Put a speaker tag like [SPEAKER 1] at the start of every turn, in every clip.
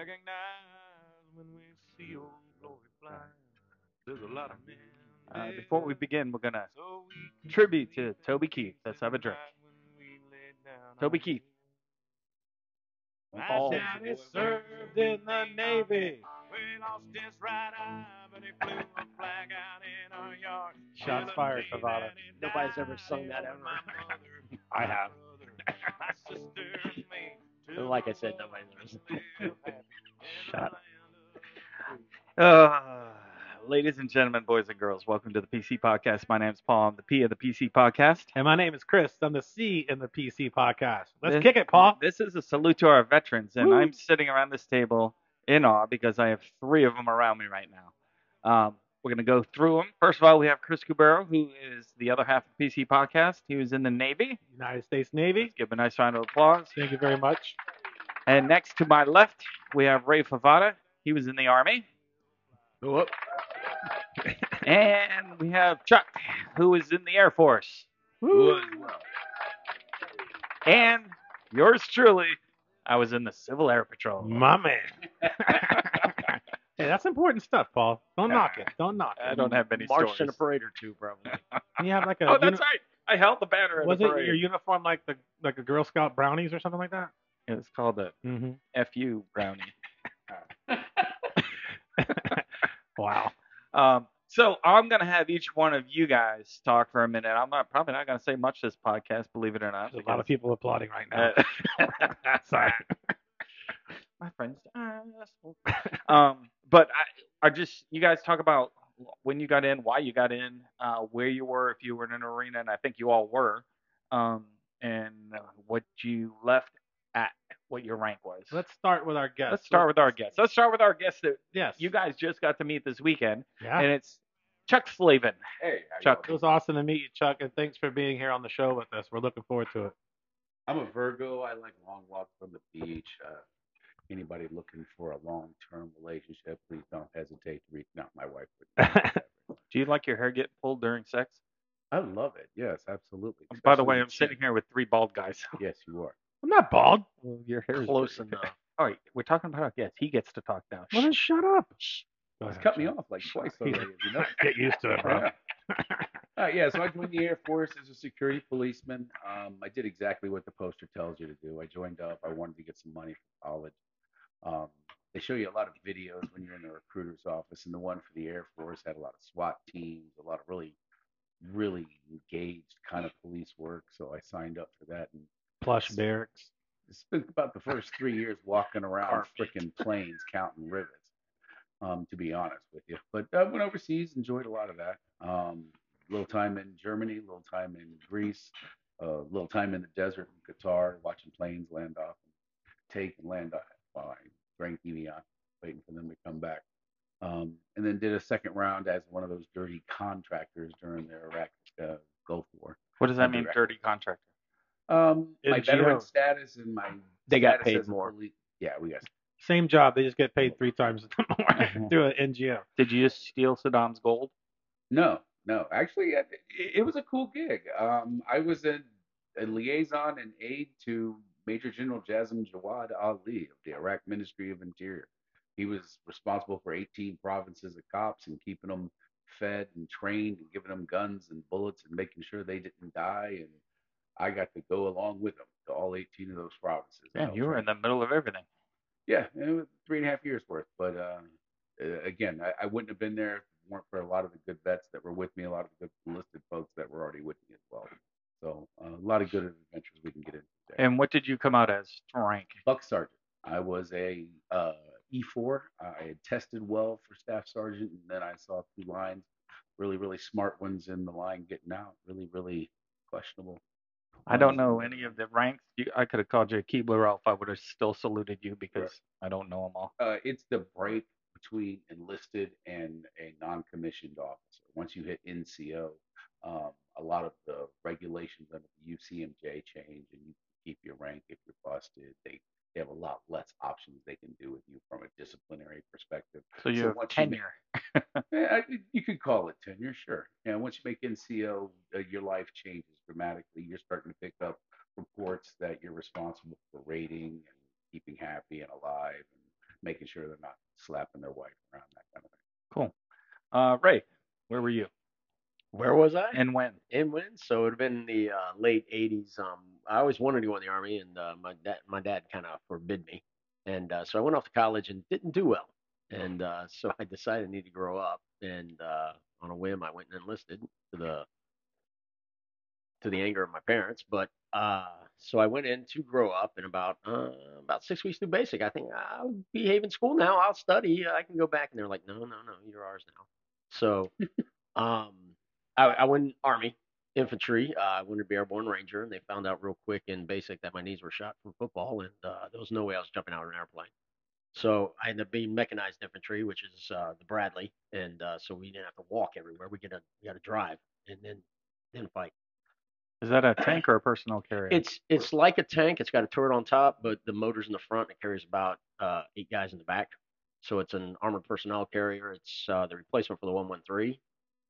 [SPEAKER 1] recognize when we see old glory flying. There's a lot of men.
[SPEAKER 2] Uh, before we begin, we're gonna
[SPEAKER 1] so we
[SPEAKER 2] tribute to Toby Keith. Let's have a drink.
[SPEAKER 1] right when we lay down
[SPEAKER 2] Toby Keith.
[SPEAKER 1] My
[SPEAKER 2] All-
[SPEAKER 1] daddy served in the Navy. We lost his right eye, but he flew a flag out in our yard.
[SPEAKER 3] Shots fired,
[SPEAKER 1] day
[SPEAKER 3] Pravada.
[SPEAKER 1] that he
[SPEAKER 4] Nobody's ever sung that ever.
[SPEAKER 1] my mother,
[SPEAKER 3] I have.
[SPEAKER 1] My sister me.
[SPEAKER 4] Like I
[SPEAKER 1] the
[SPEAKER 4] said,
[SPEAKER 1] Lord
[SPEAKER 4] nobody knows.
[SPEAKER 1] live happy in the
[SPEAKER 2] Shut up.
[SPEAKER 1] land of
[SPEAKER 2] Uh, ladies and gentlemen, boys and girls, welcome to the PC Podcast. My name's Paul. I'm the P of the PC Podcast.
[SPEAKER 3] And my name is Chris. I'm the C in the PC podcast. Let's
[SPEAKER 2] This-
[SPEAKER 3] kick it, Paul.
[SPEAKER 2] This is a salute to our veterans, and
[SPEAKER 3] Woo.
[SPEAKER 2] I'm sitting around this table in awe because I have three of them around me right now. Um, we're going to go through them. First of all, we have Chris Cubero, who is the other half of the PC Podcast. He was in the Navy.
[SPEAKER 3] United States Navy.
[SPEAKER 2] Let's give him a nice round of applause.
[SPEAKER 3] Thank you very much.
[SPEAKER 2] And next to my left, we have Ray Favata. He was in the Army. And we have Chuck, who is in the Air Force.
[SPEAKER 3] Woo.
[SPEAKER 2] And yours truly, I was in the Civil Air Patrol.
[SPEAKER 3] My man. hey, that's important stuff, Paul. Don't knock it. Don't knock it.
[SPEAKER 2] I don't have many
[SPEAKER 4] Marched in a parade or two, probably.
[SPEAKER 3] And you have like a.
[SPEAKER 2] Oh, that's
[SPEAKER 3] uni-
[SPEAKER 2] right. I held the banner. at
[SPEAKER 3] Was
[SPEAKER 2] the
[SPEAKER 3] it
[SPEAKER 2] parade.
[SPEAKER 3] your uniform like the like a Girl Scout brownies or something like that?
[SPEAKER 2] It was called a
[SPEAKER 3] Mm-hmm.
[SPEAKER 2] FU brownie.
[SPEAKER 3] Wow.
[SPEAKER 2] Um, so I'm gonna have each one of you guys talk for a minute. I'm not probably not gonna say much this podcast, believe it or not.
[SPEAKER 3] There's a lot of people applauding right now.
[SPEAKER 2] uh,
[SPEAKER 3] Sorry.
[SPEAKER 2] my friends. um, but I, I just you guys talk about when you got in, why you got in, uh, where you were, if you were in an arena, and I think you all were, um, and what you left at, what your rank was.
[SPEAKER 3] Let's start with our guests.
[SPEAKER 2] Let's start with our guests. Let's start with our guest that
[SPEAKER 3] Yes.
[SPEAKER 2] you guys just got to meet this weekend,
[SPEAKER 3] Yeah.
[SPEAKER 2] and it's Chuck Slaven.
[SPEAKER 5] Hey, how
[SPEAKER 2] Chuck.
[SPEAKER 3] It was awesome to meet you, Chuck, and thanks for being here on the show with us. We're looking forward to it.
[SPEAKER 5] I'm a Virgo. I like long walks from the beach. Uh, anybody looking for a long-term relationship, please don't hesitate to reach out. My wife would.
[SPEAKER 2] Do you like your hair get pulled during sex?
[SPEAKER 5] I love it. Yes, absolutely.
[SPEAKER 2] By the way, I'm sitting here with three bald guys.
[SPEAKER 5] Yes, you are.
[SPEAKER 3] I'm not bald.
[SPEAKER 2] your hair
[SPEAKER 4] Close enough.
[SPEAKER 2] All right, we're talking about our guest. He gets to talk now.
[SPEAKER 3] Well, then shut up. Go
[SPEAKER 5] He's
[SPEAKER 3] ahead,
[SPEAKER 5] cut me
[SPEAKER 3] Chuck.
[SPEAKER 5] off like twice already. You know.
[SPEAKER 3] Get used to it, bro.
[SPEAKER 5] Uh, yeah, so I joined the Air Force as a security policeman. Um, I did exactly what the poster tells you to do. I joined up. I wanted to get some money for college. Um, they show you a lot of videos when you're in the recruiter's office, and the one for the Air Force had a lot of SWAT teams, a lot of really, really engaged kind of police work. So I signed up for that and
[SPEAKER 3] Plush barracks.
[SPEAKER 5] spent about the first three years walking around freaking planes counting rivets. Um, to be honest with you, but I went overseas, enjoyed a lot of that. Um, little time in Germany, a little time in Greece, a uh, little time in the desert in Qatar, watching planes land off and take and land off while I drank Evian, waiting for them to come back. Um, and then did a second round as one of those dirty contractors during the Iraq uh, Gulf War.
[SPEAKER 2] What does that mean,
[SPEAKER 5] Indirect.
[SPEAKER 2] dirty contractor?
[SPEAKER 5] Um, my
[SPEAKER 3] NGO.
[SPEAKER 5] veteran status and my
[SPEAKER 4] They got paid more.
[SPEAKER 5] poli- yeah, we got
[SPEAKER 3] Same job. They just get paid three times more through an NGO.
[SPEAKER 2] Did you just steal Saddam's gold?
[SPEAKER 5] No, no. Actually, it, it was a cool gig. Um, I was a, a liaison and aide to Major General Jazim Jawad Ali of the Iraq Ministry of Interior. He was responsible for 18 provinces of cops and keeping them fed and trained and giving them guns and bullets and making sure they didn't die. And I got to go along with them to all 18 of those provinces.
[SPEAKER 2] Yeah,
[SPEAKER 5] And
[SPEAKER 2] you were in the middle of everything.
[SPEAKER 5] yeah, it was three and a half years worth. But uh, again, I, I wouldn't have been there if it weren't for a lot of the good vets that were with me, a lot of the good enlisted folks that were already with me as well. So uh, a lot of good adventures we can get into. There.
[SPEAKER 2] And what did you come out as rank?
[SPEAKER 5] Buck sergeant. I was a uh, E4. I had tested well for staff sergeant, and then I saw two lines, really, really smart ones in the line getting out. Really, really questionable.
[SPEAKER 2] I don't know any of the ranks. You, I could have called you a Keebler Elf. I would have still saluted you because I don't know them all.
[SPEAKER 5] uh, it's the break between enlisted and a non-commissioned officer. Once you hit NCO, um, a lot of the regulations under the UCMJ change, and you keep your rank if you're busted. They they have a lot less options they can do with you from a disciplinary perspective.
[SPEAKER 2] So you
[SPEAKER 5] So
[SPEAKER 2] have
[SPEAKER 5] you make-
[SPEAKER 2] tenure.
[SPEAKER 5] Yeah, you could call it tenure, sure. And once you make NCO, uh, your life changes dramatically. You're starting to pick up reports that you're responsible for rating and keeping happy and alive and making sure they're not slapping their wife around, that kind of thing.
[SPEAKER 2] Cool. Uh, Ray, where were you
[SPEAKER 4] Where was I?
[SPEAKER 2] and when?
[SPEAKER 4] in when? So it would have been the uh, late '80s. Um, I always wanted to go in the army, and uh, my dad, my dad kind of forbid me, and uh, so I went off to college and didn't do well, and uh, so I decided I need to grow up, and uh, on a whim, I went and enlisted to the to the anger of my parents, but uh, so I went in to grow up, and about uh, about six weeks through basic, I think I'll behave in school now. I'll study. I can go back, and they're like, no, no, no, you're ours now. So, um, I, I went army infantry. Uh, I wanted to be airborne ranger, and they found out real quick in basic that my knees were shot from football, and uh, there was no way I was jumping out of an airplane. So I ended up being mechanized infantry, which is uh, the Bradley, and uh, so we didn't have to walk everywhere. We get a we got to drive and then then fight.
[SPEAKER 2] Is that a tank or a personnel carrier?
[SPEAKER 4] It's it's like a tank. It's got a turret on top, but the motor's in the front. It carries about uh, eight guys in the back. So it's an armored personnel carrier. It's uh, the replacement for the 113,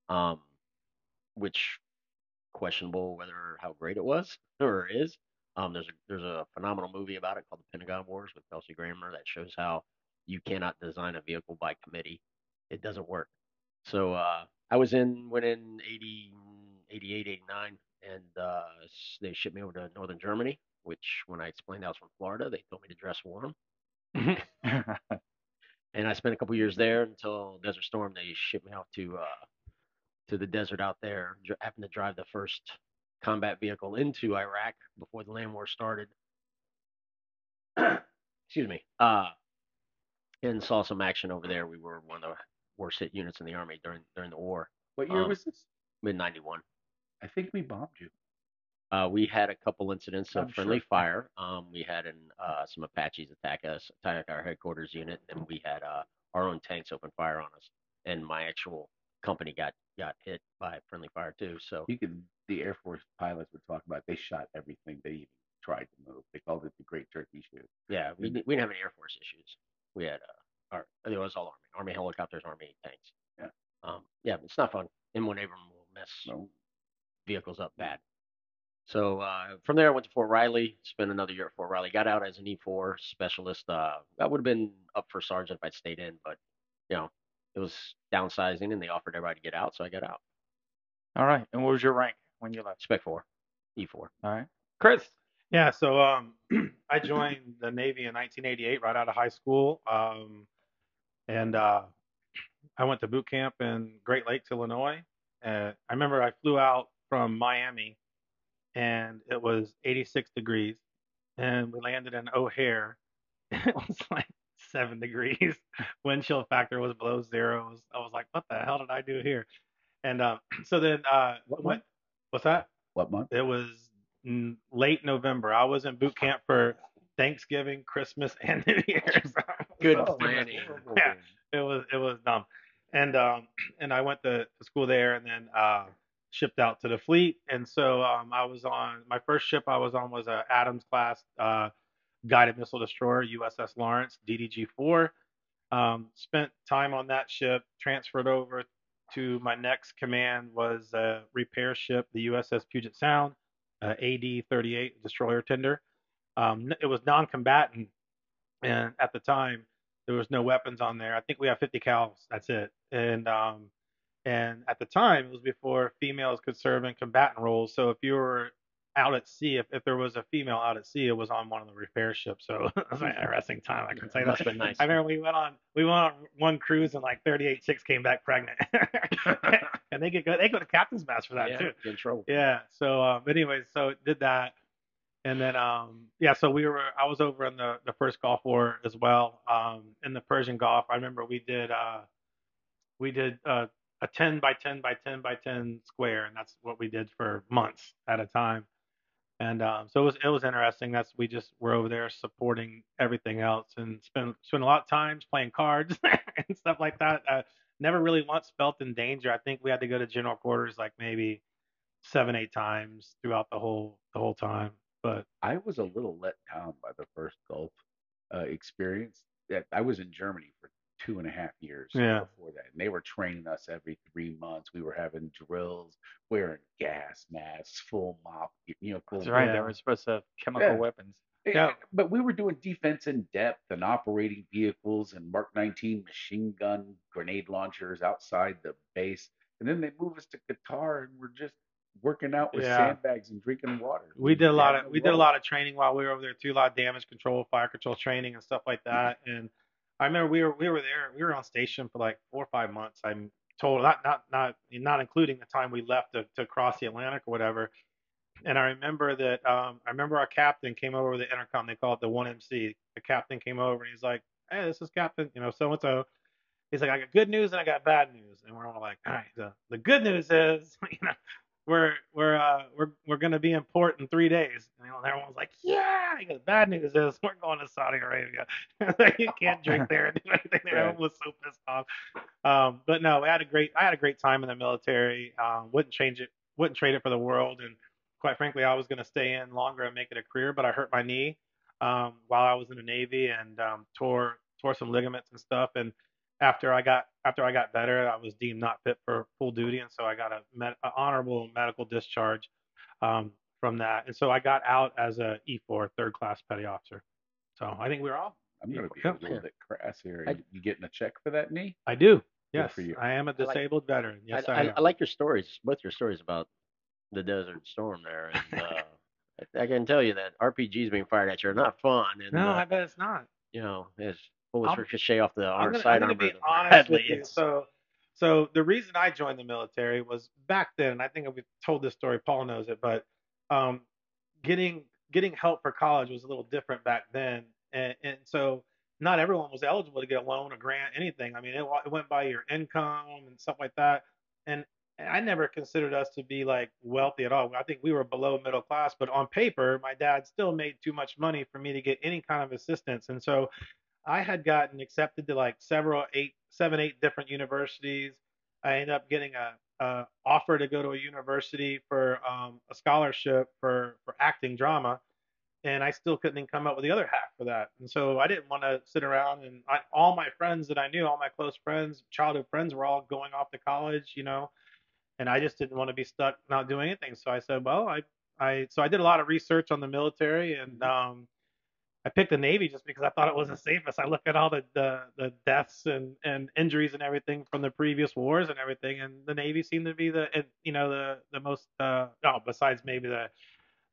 [SPEAKER 4] um, which questionable whether how great it was or is. Um, there's a there's a phenomenal movie about it called The Pentagon Wars with Kelsey Grammer that shows how you cannot design a vehicle by committee. It doesn't work. So uh, I was in went in 80, 88, 89, and uh, they shipped me over to northern Germany. Which when I explained I was from Florida, they told me to dress warm. and I spent a couple years there until Desert Storm. They shipped me out to uh, to the desert out there, having to drive the first combat vehicle into Iraq before the land war started. Excuse me. Uh, and saw some action over there. We were one of the worst hit units in the army during during the war,
[SPEAKER 5] What year
[SPEAKER 4] Um,
[SPEAKER 5] was this?
[SPEAKER 4] mid '91.
[SPEAKER 5] I think we bombed you.
[SPEAKER 4] Uh, we had a couple incidents of
[SPEAKER 5] I'm
[SPEAKER 4] friendly
[SPEAKER 5] sure.
[SPEAKER 4] fire. Um, we had an, uh, some Apaches attack us, attack our headquarters unit, and we had uh, our own tanks open fire on us. And my actual company got got hit by friendly fire too. So
[SPEAKER 5] You could. The Air Force pilots would talk about. They shot everything they even tried to move. They called it the Great Turkey Shoot.
[SPEAKER 4] yeah, we didn't, we didn't have any Air Force issues. We had uh, our it was all Army, Army helicopters, Army tanks.
[SPEAKER 5] Yeah.
[SPEAKER 4] Um, yeah, it's not fun. M1 Abram will miss.
[SPEAKER 5] So
[SPEAKER 4] vehicles up bad. So uh, from there, I went to Fort Riley, spent another year at Fort Riley, got out as an E4 specialist. Uh, I would have been up for sergeant if I'd stayed in, but you know, it was downsizing and they offered everybody to get out, so I got out.
[SPEAKER 2] All right. And what was your rank when you left?
[SPEAKER 4] Spec 4, E4.
[SPEAKER 2] All right. Chris.
[SPEAKER 3] Yeah, so um, I joined the Navy in 1988, right out of high school, um, and uh, I went to boot camp in Great Lakes, Illinois. Uh, I remember I flew out from Miami, and it was 86 degrees, and we landed in O'Hare. It was like seven degrees. Wind chill factor was below zero. It was- I was like, "What the hell did I do here?" And um, so then, uh,
[SPEAKER 5] What
[SPEAKER 3] what? What's that?
[SPEAKER 5] what month?
[SPEAKER 3] It was mm, late November. I was in boot camp for Thanksgiving, Christmas, and New Year's.
[SPEAKER 4] Good
[SPEAKER 3] So,
[SPEAKER 4] planning.
[SPEAKER 3] Yeah, it was it was dumb, and um and I went to, to school there, and then uh shipped out to the fleet, and so um I was on my first ship I was on was a Adams class uh guided missile destroyer USS Lawrence DDG four. Um, spent time on that ship, transferred over to my next command was a repair ship, the USS Puget Sound, uh, AD 38 destroyer tender. Um, it was non-combatant, and at the time there was no weapons on there. I think we have 50 cals. That's it. And um, and at the time it was before females could serve in combatant roles. So if you were out at sea, if, if there was a female out at sea, it was on one of the repair ships. So it was an interesting time. I can say
[SPEAKER 4] Must
[SPEAKER 3] that.
[SPEAKER 4] have been nice.
[SPEAKER 3] I remember we went on we went on one cruise and like 38 chicks came back pregnant, and they get go they go to captain's mast for that
[SPEAKER 4] yeah,
[SPEAKER 3] too.
[SPEAKER 4] in trouble.
[SPEAKER 3] Yeah. So, um, but anyways, so did that, and then um, yeah. So we were I was over in the the first Gulf War as well, um, in the Persian Gulf. I remember we did uh, we did uh, a 10 by 10 by 10 by 10 square, and that's what we did for months at a time. And um, so it was it was interesting. That's we just were over there supporting everything else and spend spend a lot of times playing cards and stuff like that. Never really once felt in danger. I think we had to go to general quarters like maybe seven eight times throughout the whole the whole time. But
[SPEAKER 5] I was a little let down by the first Gulf uh, experience. That I was in Germany for two and a half years
[SPEAKER 3] Yeah.
[SPEAKER 5] before that, and they were training us every three months. We were having drills, wearing gas masks, full MOPP, you know, full.
[SPEAKER 2] That's right. They were supposed to have chemical
[SPEAKER 5] Yeah.
[SPEAKER 2] weapons.
[SPEAKER 5] Eh,
[SPEAKER 3] Yeah.
[SPEAKER 5] But we were doing defense in depth and operating vehicles and Mark 19 machine gun grenade launchers outside the base. And then they move us to Qatar and we're just working out with
[SPEAKER 3] Yeah.
[SPEAKER 5] sandbags and drinking water.
[SPEAKER 3] We did a lot of
[SPEAKER 5] no
[SPEAKER 3] we did a lot of training while we were over there too. A lot of damage control, fire control training, and stuff like that. And I remember we were we were there. We were on station for like four or five months. I'm told not not not not including the time we left to, to cross the Atlantic or whatever. And I remember that um, I remember our captain came over with the intercom. They call it the one MC. The captain came over and he's like, "Hey, this is Captain, you know, so and so." He's like, "I got good news and I got bad news." And we're all like, "All right, the, the good news is, you know, we're we're uh we're we're gonna be in port in three days. And you know, everyone's like, yeah. He goes, bad news is we're going to Saudi Arabia. you can't drink there and do anything there.
[SPEAKER 5] Right.
[SPEAKER 3] Everyone was so pissed off. Um, but no, I had a great I had a great time in the military. Um, wouldn't change it. Wouldn't trade it for the world. And quite frankly, I was gonna stay in longer and make it a career, but I hurt my knee um, while I was in the Navy and um, tore tore some ligaments and stuff. And after I got after I got better, I was deemed not fit for full duty, and so I got a, med- a honorable medical discharge um, from that. And so I got out as a E4 third class petty officer. So I think we're all.
[SPEAKER 5] I'm going to be
[SPEAKER 3] Yeah.
[SPEAKER 5] a little bit crass here.
[SPEAKER 4] I-
[SPEAKER 5] You, you getting a check for that knee?
[SPEAKER 3] I do.
[SPEAKER 5] Good
[SPEAKER 3] Yes,
[SPEAKER 5] for you.
[SPEAKER 3] I am a
[SPEAKER 4] I like-
[SPEAKER 3] disabled veteran. Yes, I,
[SPEAKER 4] I, I,
[SPEAKER 3] am.
[SPEAKER 4] I like your stories, both your stories about the Desert Storm there. And uh, I, I can tell you that RPGs being fired at you are not fun. And,
[SPEAKER 3] no,
[SPEAKER 4] uh,
[SPEAKER 3] I bet it's not.
[SPEAKER 4] you know, it's bullets
[SPEAKER 3] I'm-
[SPEAKER 4] ricochet off the arm,
[SPEAKER 3] gonna, I'm
[SPEAKER 4] side
[SPEAKER 3] gonna be honest with you. So, so the reason I joined the military was back then, and I think we've told this story. Paul knows it, but um, getting getting help for college was a little different back then, and, and so not everyone was eligible to get a loan, a grant, anything. I mean, it, it went by your income and stuff like that, and I never considered us to be like wealthy at all. I think we were below middle class, but on paper, my dad still made too much money for me to get any kind of assistance, and so I had gotten accepted to like several eight, seven, eight different universities. I ended up getting a, a offer to go to a university for um, a scholarship for for acting drama, and I still couldn't even come up with the other half for that. And so I didn't want to sit around and I, all my friends that I knew, all my close friends, childhood friends, were all going off to college, you know, and I just didn't want to be stuck not doing anything. So I said, well, I I so I did a lot of research on the military and um, I picked the Navy just because I thought it was the safest. I look at all the, the, the deaths and, and injuries and everything from the previous wars and everything, and the Navy seemed to be the you know the the most uh oh besides maybe the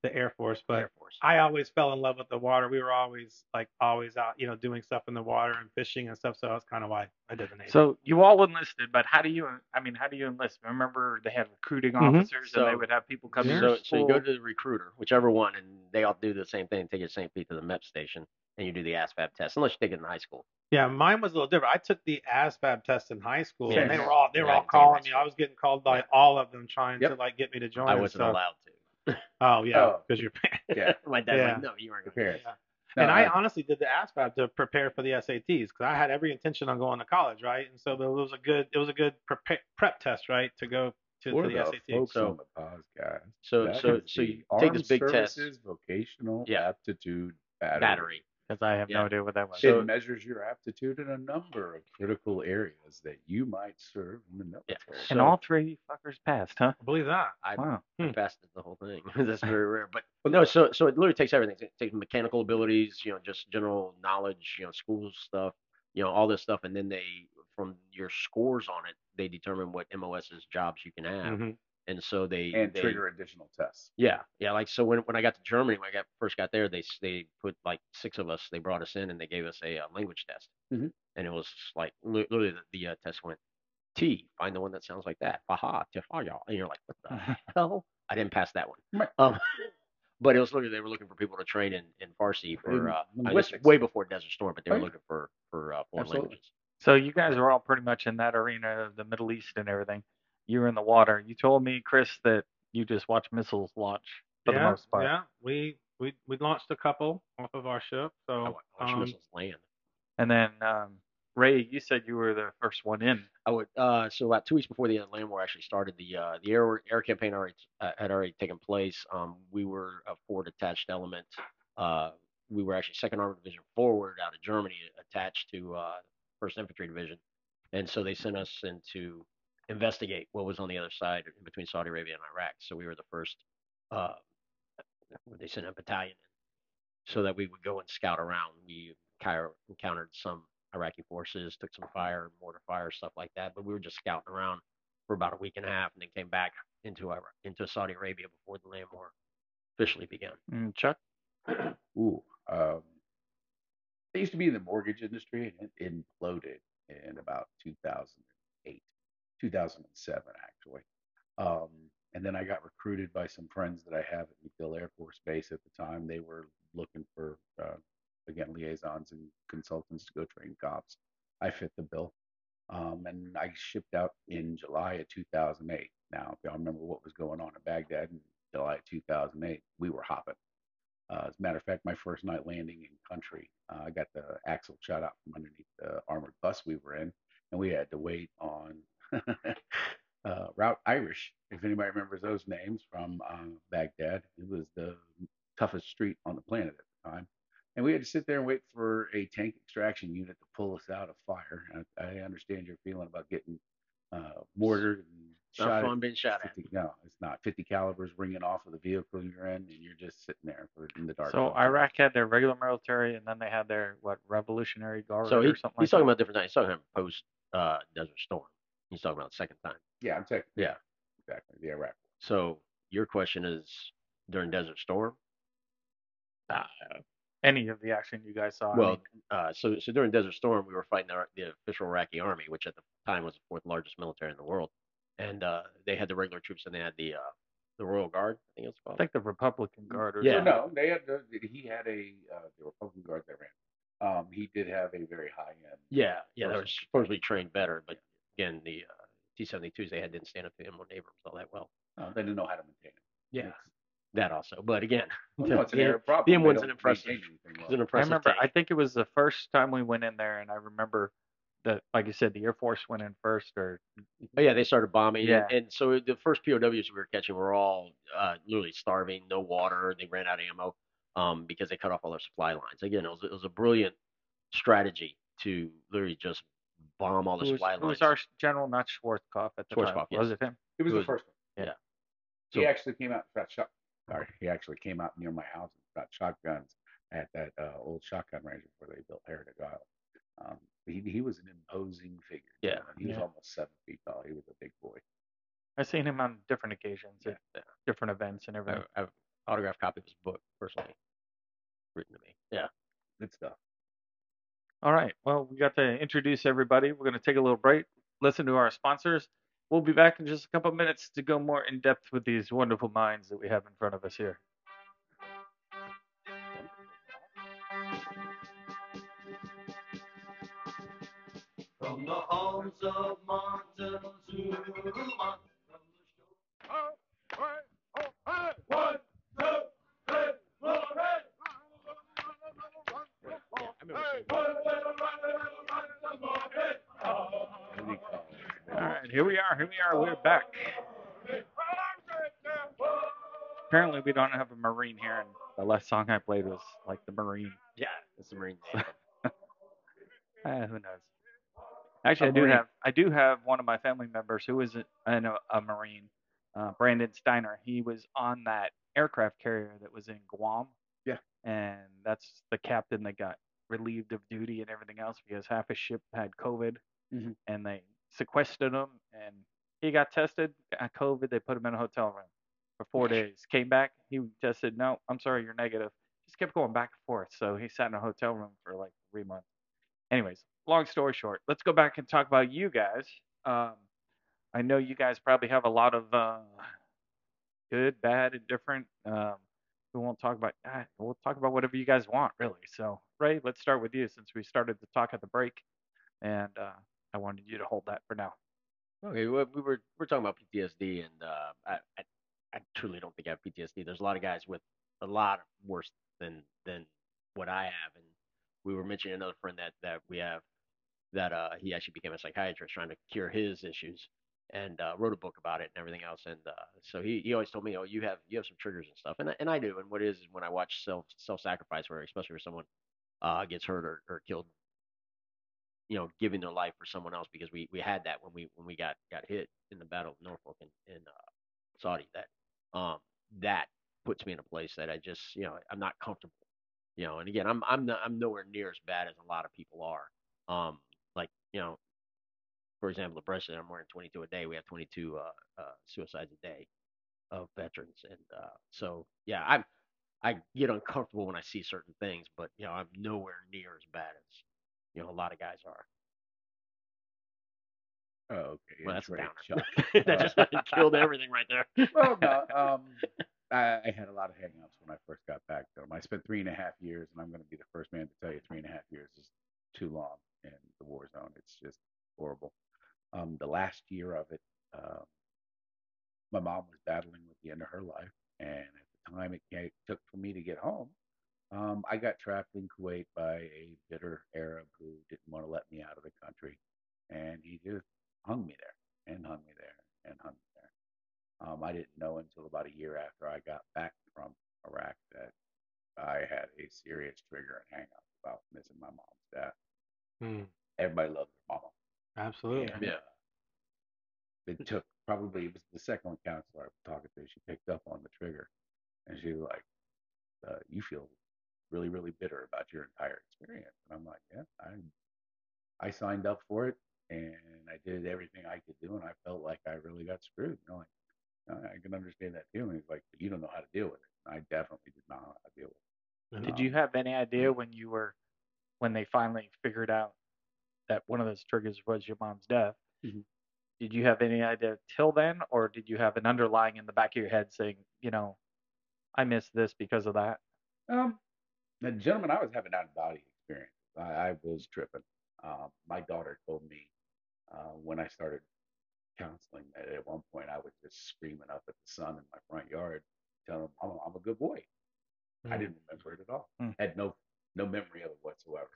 [SPEAKER 3] the Air Force, but
[SPEAKER 4] Air Force.
[SPEAKER 3] I always fell in love with the water. We were always like always out, you know, doing stuff in the water and fishing and stuff. So that's kind of why I did the Navy.
[SPEAKER 2] So you all enlisted, but how do you? I mean, how do you enlist? Remember they had recruiting
[SPEAKER 3] Mhm.
[SPEAKER 2] officers, and they would have people come in.
[SPEAKER 4] So,
[SPEAKER 2] your
[SPEAKER 4] so you go to the recruiter, whichever one, and they all do the same thing. Take your same feet to the MEP station, and you do the ASVAB test, unless you take it in high school.
[SPEAKER 3] yeah, mine was a little different. I took the ASVAB test in high school, and they were all they were
[SPEAKER 4] Yeah,
[SPEAKER 3] all calling me. I was getting called by
[SPEAKER 4] Yeah.
[SPEAKER 3] all of them trying to like get me to join.
[SPEAKER 4] I wasn't
[SPEAKER 3] stuff.
[SPEAKER 4] allowed to.
[SPEAKER 3] Oh yeah,
[SPEAKER 5] Oh.
[SPEAKER 3] because you're.
[SPEAKER 5] Yeah.
[SPEAKER 4] My dad's
[SPEAKER 3] Yeah.
[SPEAKER 4] like, no, you aren't
[SPEAKER 5] The
[SPEAKER 4] going to.
[SPEAKER 3] Yeah.
[SPEAKER 5] No,
[SPEAKER 3] and I,
[SPEAKER 5] I-
[SPEAKER 3] honestly did the ASVAB to prepare for the SATs because I had every intention on going to college, right? And so it was a good it was a good prep, prep test, right, to go to,
[SPEAKER 5] For
[SPEAKER 3] to
[SPEAKER 5] the
[SPEAKER 3] the SAT.
[SPEAKER 5] folks
[SPEAKER 4] So-
[SPEAKER 5] on the pause, guys.
[SPEAKER 4] So,
[SPEAKER 5] that
[SPEAKER 4] so, so you take this
[SPEAKER 5] Armed
[SPEAKER 4] big test.
[SPEAKER 5] Services Vocational
[SPEAKER 4] Yeah.
[SPEAKER 5] Aptitude Battery.
[SPEAKER 4] Battery.
[SPEAKER 2] Because I have
[SPEAKER 4] Yeah.
[SPEAKER 2] no idea what that was.
[SPEAKER 4] So-
[SPEAKER 5] it measures your aptitude in a number of critical areas that you might serve in the military.
[SPEAKER 2] and
[SPEAKER 4] so-
[SPEAKER 2] all three fuckers passed, huh?
[SPEAKER 3] Believe that.
[SPEAKER 4] I
[SPEAKER 2] Wow.
[SPEAKER 3] Hmm.
[SPEAKER 4] the whole thing. That's very rare. But but no, so so it literally takes everything. It takes mechanical abilities, you know, just general knowledge, you know, school stuff, you know, all this stuff, and then they from your scores on it, they determine what MOS's jobs you can have,
[SPEAKER 3] Mhm.
[SPEAKER 4] And so they
[SPEAKER 5] and
[SPEAKER 4] they,
[SPEAKER 5] trigger additional tests.
[SPEAKER 4] Yeah, yeah. Like so, when when I got to Germany, when I got first got there, they they put like six of us. They brought us in and they gave us a, uh language test,
[SPEAKER 5] Mhm.
[SPEAKER 4] and it was like literally the, the uh, test went T. Find the one that sounds like that. Baha, tifaya, and you're like, what the hell? I didn't pass that one. Um, but it was literally they were looking for people to train in, in Farsi for uh, I guess way before Desert Storm, but they were
[SPEAKER 5] Right.
[SPEAKER 4] looking for for uh, foreign
[SPEAKER 5] Absolutely.
[SPEAKER 4] languages.
[SPEAKER 2] So you guys are all pretty much in that arena of the Middle East and everything. You were in the water. You told me, Chris, that you just watch missiles launch for
[SPEAKER 3] yeah,
[SPEAKER 2] the most part.
[SPEAKER 3] yeah. We we we launched a couple off of our ship. So
[SPEAKER 4] wa- I watched
[SPEAKER 3] um,
[SPEAKER 4] missiles land.
[SPEAKER 2] And then um, Ray, you said you were the first one in.
[SPEAKER 4] I would. Uh, so about two weeks before the land war actually started, the uh, the air air campaign already uh, had already taken place. Um, we were a forward attached element. Uh, we were actually Second Armored Division forward out of Germany, attached to uh, First Infantry Division, and so they sent us in to investigate what was on the other side in between Saudi Arabia and Iraq. So we were the first. Uh, they sent a battalion in so that we would go and scout around. We encounter- encountered some Iraqi forces, took some fire, mortar fire, stuff like that. But we were just scouting around for about a week and a half, and then came back into Iraq, into Saudi Arabia before the land war officially began.
[SPEAKER 2] Mm, Chuck.
[SPEAKER 5] Ooh, um, I used to be in the mortgage industry and it imploded in about 2008, 2007 actually. Um, and then I got recruited by some friends that I have at MacDill Air Force Base at the time. They were looking for, uh, again, liaisons and consultants to go train cops. I fit the bill. Um, and I shipped out in July of 2008. Now, if y'all remember what was going on in Baghdad in July of 2008, we were hopping. Uh, as a matter of fact, my first night landing in country, uh, I got the axle shot out from underneath the armored bus we were in, and we had to wait on uh, Route Irish. If anybody remembers those names from uh, Baghdad, it was the toughest street on the planet at the time. And we had to sit there and wait for a tank extraction unit to pull us out of fire. I, I understand your feeling about getting uh, mortared and
[SPEAKER 4] Not
[SPEAKER 5] shot. at
[SPEAKER 4] fun being shot at.
[SPEAKER 5] no, it's not. 50 calibers ringing off of the vehicle you're in, and you're just sitting there for, in the dark.
[SPEAKER 2] So
[SPEAKER 5] for
[SPEAKER 2] Iraq had their regular military, and then they had their what Revolutionary Guard
[SPEAKER 4] So he,
[SPEAKER 2] or something
[SPEAKER 4] he's
[SPEAKER 2] like
[SPEAKER 4] talking
[SPEAKER 2] that.
[SPEAKER 4] about different things. He's talking about post uh, Desert Storm. He's talking about the second time.
[SPEAKER 5] Yeah, I'm checking.
[SPEAKER 4] Yeah.
[SPEAKER 5] exactly. The Iraq.
[SPEAKER 4] So your question is during Desert Storm.
[SPEAKER 2] Uh, any of the action you guys saw. I
[SPEAKER 4] Well,
[SPEAKER 2] mean,
[SPEAKER 4] uh, so so during Desert Storm, we were fighting the, the official Iraqi army, which at the time was the fourth largest military in the world, and uh, they had the regular troops and they had the uh, the Royal Guard. I think it was called.
[SPEAKER 2] I think the Republican Guard or
[SPEAKER 4] Yeah.
[SPEAKER 5] So no, they had the, he had a uh, the Republican Guard that ran. Um, he did have a very high end.
[SPEAKER 4] Yeah, yeah, they were
[SPEAKER 5] Person.
[SPEAKER 4] supposedly trained better, but again, the uh, T-72s they had didn't stand up to M1 Abrams all that well.
[SPEAKER 5] Uh, they didn't know how to maintain it.
[SPEAKER 4] Yeah,
[SPEAKER 5] It's-
[SPEAKER 4] that also. But again,
[SPEAKER 5] Well, no, it's an
[SPEAKER 4] the-
[SPEAKER 5] Arab problem.
[SPEAKER 4] the M1's an impressive-
[SPEAKER 5] maintain anything
[SPEAKER 4] it's
[SPEAKER 5] well.
[SPEAKER 4] an
[SPEAKER 2] I remember.
[SPEAKER 4] tank.
[SPEAKER 2] I think it was the first time we went in there, and I remember that, like you said, the Air Force went in first, or
[SPEAKER 4] Oh yeah, they started bombing. and-
[SPEAKER 2] Yeah.
[SPEAKER 4] And, so the first POWs we were catching were all uh, literally starving, no water. They ran out of ammo um, because they cut off all their supply lines. Again, it was, it was a brilliant strategy to literally just bomb all the
[SPEAKER 2] who was,
[SPEAKER 4] supply
[SPEAKER 2] who
[SPEAKER 4] lines.
[SPEAKER 2] was our general, not Schwarzkopf at the time?
[SPEAKER 4] Schwarzkopf,
[SPEAKER 2] Was it him?
[SPEAKER 5] It was
[SPEAKER 4] It
[SPEAKER 5] the
[SPEAKER 4] was-
[SPEAKER 5] first one.
[SPEAKER 4] yeah.
[SPEAKER 5] He actually came out and got shot. Sorry, he actually came out near my house and got shotguns at that uh, old shotgun range where they built Heritage Isle. Um, he he was an imposing figure. too,
[SPEAKER 4] Yeah.
[SPEAKER 5] man. he was
[SPEAKER 2] Yeah.
[SPEAKER 5] almost seven feet tall. He was a big boy.
[SPEAKER 2] I've seen him on different occasions at different events and
[SPEAKER 4] I,
[SPEAKER 2] everything.
[SPEAKER 4] I have an autographed copy of his book personally written to me. Yeah.
[SPEAKER 5] Good stuff.
[SPEAKER 2] All right. Well, we got to introduce everybody. We're going to take a little break, listen to our sponsors. We'll be back in just a couple minutes to go more in depth with these wonderful minds that we have in front of us here.
[SPEAKER 6] From the of
[SPEAKER 2] right, here we are. Here we are. We're back. Apparently, we don't have a Marine here, and the last song I played was like the Marine.
[SPEAKER 4] Yeah. It's the Marine.
[SPEAKER 2] Eh, who knows? Actually, I do have I do have one of my family members who is a, an- a, a Marine, uh, Brandon Steiner. He was on that aircraft carrier that was in Guam.
[SPEAKER 5] Yeah.
[SPEAKER 2] And that's the captain that got relieved of duty and everything else because half his ship had COVID,
[SPEAKER 5] Mhm.
[SPEAKER 2] and they sequestered him, and he got tested, got COVID. They put him in a hotel room for four days. Came back, he tested. No, I'm sorry, you're negative. Just kept going back and forth. So he sat in a hotel room for like three months anyways, long story short, let's go back and talk about you guys. Um, I know you guys probably have a lot of uh, good, bad, and different. Um, we won't talk about. ah, We'll talk about whatever you guys want, really. So, Ray, let's start with you since we started the talk at the break, and uh, I wanted you to hold that for now.
[SPEAKER 4] Okay, we were we're talking about PTSD, and uh, I, I I truly don't think I have PTSD. There's a lot of guys with a lot worse than than what I have, and we were mentioning another friend that that we have that uh he actually became a psychiatrist trying to cure his issues. and uh, wrote a book about it and everything else. And uh, so he, he always told me, oh, you have you have some triggers and stuff, and I- and I do. And what is is when I watch self self sacrifice, where especially where someone uh, gets hurt or, or killed, you know, giving their life for someone else because we, we had that when we when we got got hit in the Battle of Norfolk in, in uh, Saudi. That um that puts me in a place that I just you know I'm not comfortable. You know, and again, I'm I'm not, I'm nowhere near as bad as a lot of people are. Um, like you know, for example, the president, I'm wearing 22 a day. We have 22 uh, uh, suicides a day of veterans, and uh, so yeah, I'm I get uncomfortable when I see certain things, but you know, I'm nowhere near as bad as you know a lot of guys are.
[SPEAKER 5] Oh, okay.
[SPEAKER 4] Well, that's
[SPEAKER 5] right.
[SPEAKER 4] that just killed everything right there.
[SPEAKER 5] well, no. Um, I, I had a lot of hang-ups when I first got back to them. I spent three and a half years, and I'm going to be the first man to tell you three and a half years is too long in the war zone. It's just horrible. Um, the last year of it, um, my mom was battling with the end of her life, and at the time it ca- took for me to get home, um, I got trapped in Kuwait by a bitter Arab who didn't want to let me out of the country, and he just hung me there and hung me there and hung me there. Um, I didn't know until about a year after I got back from Iraq that I had a serious trigger and hang up about missing my mom's death.
[SPEAKER 3] Hmm.
[SPEAKER 5] Everybody loved their mama.
[SPEAKER 3] Absolutely.
[SPEAKER 5] And, uh, it took probably it was the second one counselor I was talking to. She picked up on the trigger, and she was like, uh, "You feel really, really bitter about your entire experience." And I'm like, "Yeah, I, I signed up for it, and I did everything I could do, and I felt like I really got screwed." You know, like "Uh, I can understand that feeling. It's like you don't know how to deal with it. And I definitely did not know how to deal with it.
[SPEAKER 2] Did you
[SPEAKER 5] Um,
[SPEAKER 2] have any idea when you were when they finally figured out that one of those triggers was your mom's death?
[SPEAKER 5] Mhm.
[SPEAKER 2] Did you have any idea till then, or did you have an underlying in the back of your head saying, you know, I missed this because of that?
[SPEAKER 5] Um, the gentleman, I was having out of body experience. I, I was tripping. Um, my daughter told me uh, when I started counseling that at one point I was just screaming up at the sun in my front yard, telling him I'm, a- I'm a good boy. I
[SPEAKER 3] Mm.
[SPEAKER 5] didn't remember it at all.
[SPEAKER 2] Mm.
[SPEAKER 5] Had no no memory of it whatsoever.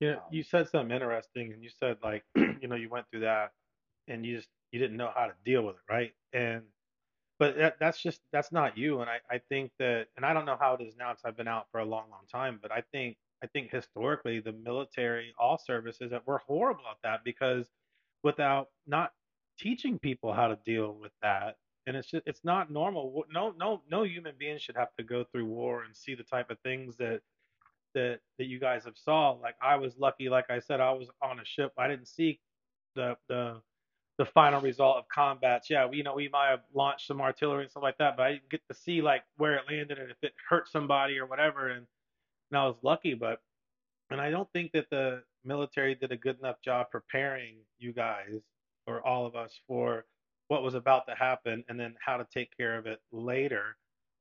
[SPEAKER 3] You know,
[SPEAKER 5] Um,
[SPEAKER 3] you said something interesting, and you said like, you know, you went through that, and you just you didn't know how to deal with it, right? And but that, that's just that's not you, and I I think that, and I don't know how it is now because I've been out for a long, long time, but I think I think historically the military, all services, that we're horrible at that because without not teaching people how to deal with that, and it's just it's not normal. No no no human being should have to go through war and see the type of things that that that you guys have saw. Like I was lucky, like I said, I was on a ship. I didn't see the the the final result of combats. Yeah, we, you know, we might have launched some artillery and stuff like that, but I didn't get to see like where it landed and if it hurt somebody or whatever. And and I was lucky, but and I don't think that the military did a good enough job preparing you guys or all of us for what was about to happen and then how to take care of it later.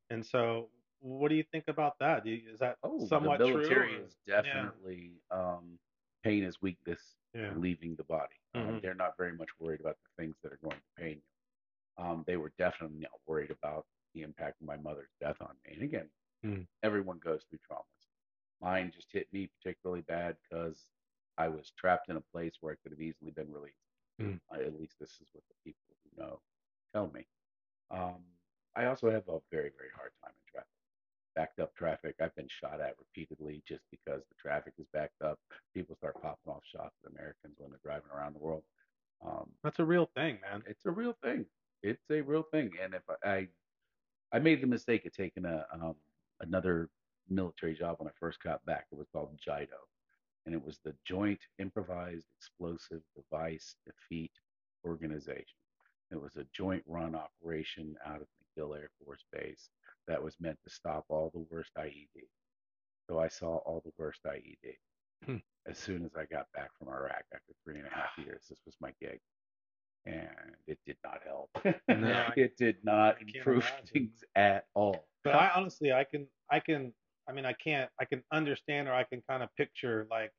[SPEAKER 3] And so, what do you think about that? You, is that
[SPEAKER 5] Oh,
[SPEAKER 3] somewhat
[SPEAKER 5] the military
[SPEAKER 3] true?
[SPEAKER 5] is definitely um, pain is weakness
[SPEAKER 3] Yeah.
[SPEAKER 5] leaving the body. Um,
[SPEAKER 3] Mhm.
[SPEAKER 5] they're not very much worried about the things that are going to pain you. Um, they were definitely not worried about the impact of my mother's death on me. And again,
[SPEAKER 3] Mm.
[SPEAKER 5] everyone goes through traumas. Mine just hit me particularly bad because I was trapped in a place where I could have easily been released.
[SPEAKER 3] Mm.
[SPEAKER 5] Uh, at least this is what the people who know tell me. Um, I also have a very, very hard time. Backed up traffic. I've been shot at repeatedly just because the traffic is backed up. People start popping off shots at Americans when they're driving around the world. Um,
[SPEAKER 3] That's a real thing, man.
[SPEAKER 5] it's a real thing. It's a real thing. And if I, I, I made the mistake of taking a um, another military job when I first got back. It was called JIDO, and it was the Joint Improvised Explosive Device Defeat Organization. It was a joint run operation out of MacDill Air Force Base that was meant to stop all the worst IED. So I saw all the worst IED.
[SPEAKER 3] Hmm.
[SPEAKER 5] As soon as I got back from Iraq after three and a half years, this was my gig. And it did not help.
[SPEAKER 3] No, I-
[SPEAKER 5] it did not improve
[SPEAKER 3] imagine.
[SPEAKER 5] things at all.
[SPEAKER 3] But I honestly, I can, I can, I mean, I can't, I can understand or I can kind of picture like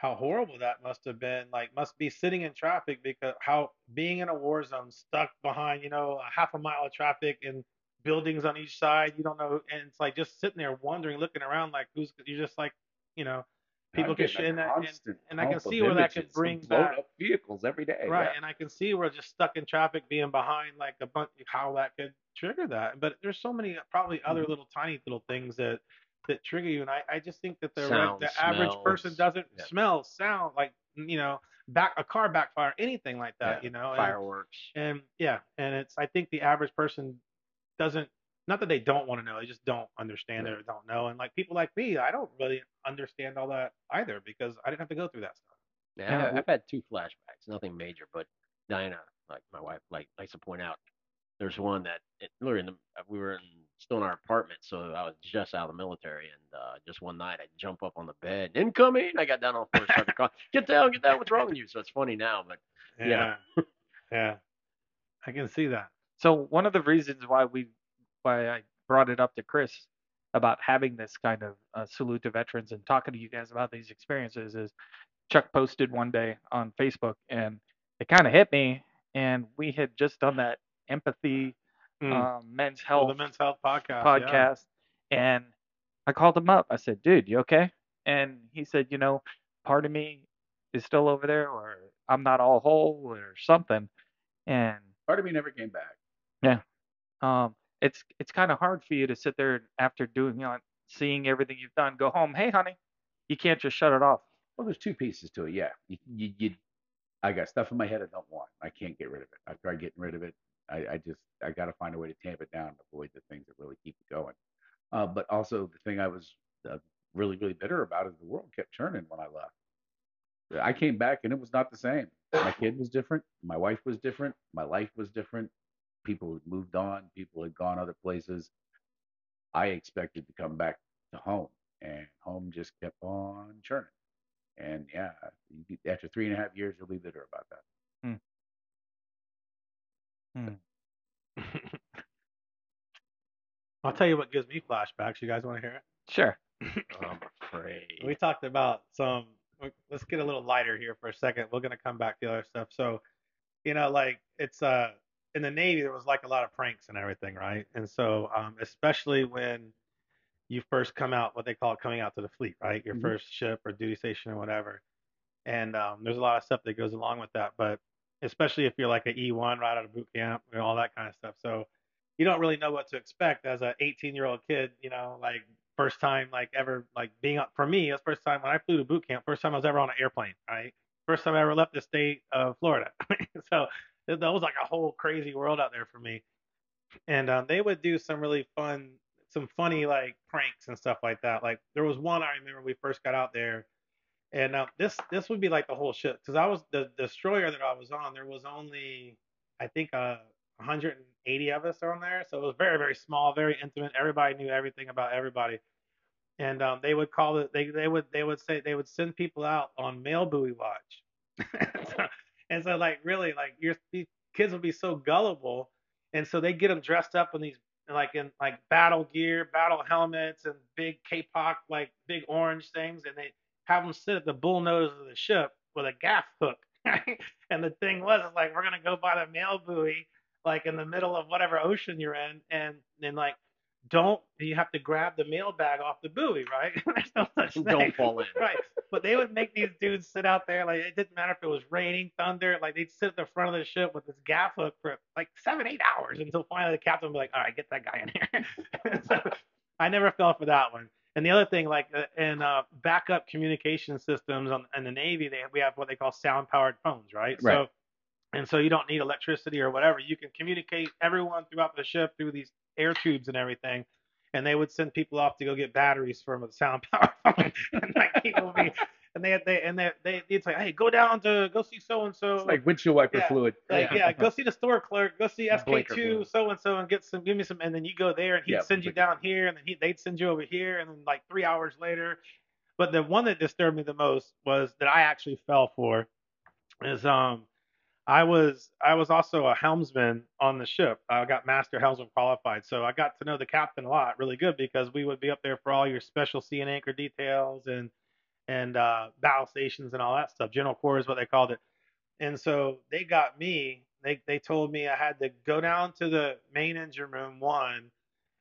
[SPEAKER 3] how horrible that must have been. Like, must be sitting in traffic because how being in a war zone, stuck behind, you know, a half a mile of traffic and buildings on each side. You don't know, and it's like just sitting there wondering, looking around, like who's. You're just like, you know, people sh- and, that- and, and I can see where that could bring back
[SPEAKER 5] up vehicles every day.
[SPEAKER 3] right
[SPEAKER 5] yeah.
[SPEAKER 3] and i can see we're just stuck in traffic being behind like a bunch how that could trigger that but there's so many probably other
[SPEAKER 5] Mm-hmm.
[SPEAKER 3] little tiny little things that that trigger you and i, I just think that the reg-
[SPEAKER 4] Sound,
[SPEAKER 3] the average person doesn't
[SPEAKER 4] yeah.
[SPEAKER 3] smell sound like you know back a car backfire anything like that
[SPEAKER 5] Yeah,
[SPEAKER 3] you know and,
[SPEAKER 4] Fireworks.
[SPEAKER 3] and yeah and it's i think the average person doesn't not that they don't want to know they just don't understand it or don't know and like people like me i don't really understand all that either because i didn't have to go through that stuff
[SPEAKER 4] Yeah,
[SPEAKER 2] Yeah,
[SPEAKER 4] I've- I've had two flashbacks, nothing major, but Diana, like my wife, like likes to point out, there's one that it, we were in the, we were in, still in our apartment, so I was just out of the military, and uh, just one night I jump up on the bed, incoming. I got down on the floor, started calling, get down, get down, what's wrong with you? So it's funny now, but Yeah.
[SPEAKER 3] yeah yeah i can see that
[SPEAKER 2] So one of the reasons why we why I brought it up to Chris about having this kind of uh, salute to veterans and talking to you guys about these experiences is Chuck posted one day on Facebook and it kind of hit me and we had just done that empathy
[SPEAKER 3] Mm.
[SPEAKER 2] um, men's
[SPEAKER 3] Oh,
[SPEAKER 2] health
[SPEAKER 3] the men's health podcast yeah.
[SPEAKER 2] podcast and I called him up. I said, "Dude, you okay?" And he said, "You know, part of me is still over there or I'm not all whole or something." And
[SPEAKER 5] Part of me never came back.
[SPEAKER 2] Yeah, um, it's it's kind of hard for you to sit there after doing, you know, seeing everything you've done, go home. Hey, honey, you can't just shut it off.
[SPEAKER 5] Well, there's two pieces to it. Yeah, you, you, you I got stuff in my head I don't want. I can't get rid of it. I've tried getting rid of it. I, I just I got to find a way to tamp it down and avoid the things that really keep it going. Uh, but also the thing I was uh, really really bitter about is the world kept turning when I left. I came back and it was not the same. My kid was different. My wife was different. My life was different. People had moved on. People had gone other places. I expected to come back to home, and home just kept on churning. And yeah, after three and a half years, you'll be bitter about that.
[SPEAKER 3] i'll tell you what gives me flashbacks. You guys want to hear it?
[SPEAKER 2] Sure.
[SPEAKER 4] I'm afraid.
[SPEAKER 3] we talked about some let's get a little lighter here for a second. We're going to come back to the other stuff. So you know like it's uh in the navy there was like a lot of pranks and everything right? And so um especially when you first come out what they call it coming out to the fleet right? Your
[SPEAKER 5] Mhm.
[SPEAKER 3] first ship or duty station or whatever. And um there's a lot of stuff that goes along with that. But especially if you're like an e1 right out of boot camp and all that kind of stuff. So you don't really know what to expect as a 18 year old kid you know like first time like ever like being up for me it was first time when i flew to boot camp first time i was ever on an airplane right? First time i ever left the state of florida. So that was like a whole crazy world out there for me. And um, they would do some really fun some funny like pranks and stuff like that. Like there was one i remember we first got out there and um, this this would be like the whole shit because i was the destroyer that i was on there was only i think uh 180 of us on there. So it was very very small very intimate. Everybody knew everything about everybody. And um, they would call it they they would they would say they would send people out on mail buoy watch. So, and so like really like your these kids would be so gullible. And so they get them dressed up in these like in like battle gear battle helmets and big kapok like big orange things. And they have them sit at the bull nose of the ship with a gaff hook. And the thing was it's like we're gonna go by the mail buoy like in the middle of whatever ocean you're in and then like don't you have to grab the mail bag off the buoy right? There's no such thing
[SPEAKER 4] Don't fall in.
[SPEAKER 3] right. But they would make these dudes sit out there like it didn't matter if it was raining thunder like they'd sit at the front of the ship with this gaff hook for like seven eight hours until finally the captain would be like all right get that guy in here. So i never fell for that one and the other thing like uh, in uh, backup communication systems on, in the navy they we have what they call sound powered phones right? So and so you don't need electricity or whatever. You can communicate everyone throughout the ship through these air tubes and everything and they would send people off to go get batteries from a sound power phone. And like people would be and they had they and they they they'd say hey go down to go see so and so
[SPEAKER 5] It's like windshield wiper
[SPEAKER 3] Yeah,
[SPEAKER 5] fluid.
[SPEAKER 3] like yeah, go see the store clerk, go see SK2 so and so and get some give me some and then you go there and he'd
[SPEAKER 5] Yeah,
[SPEAKER 3] send you down here and then he they'd send you over here and then like 3 hours later. But the one that disturbed me the most was that I actually fell for is um I was I was also a helmsman on the ship. I got master helmsman qualified, so I got to know the captain a lot, really good because we would be up there for all your special sea and anchor details and and uh, battle stations and all that stuff. General Corps is what they called it. And so they got me. They they told me I had to go down to the main engine room one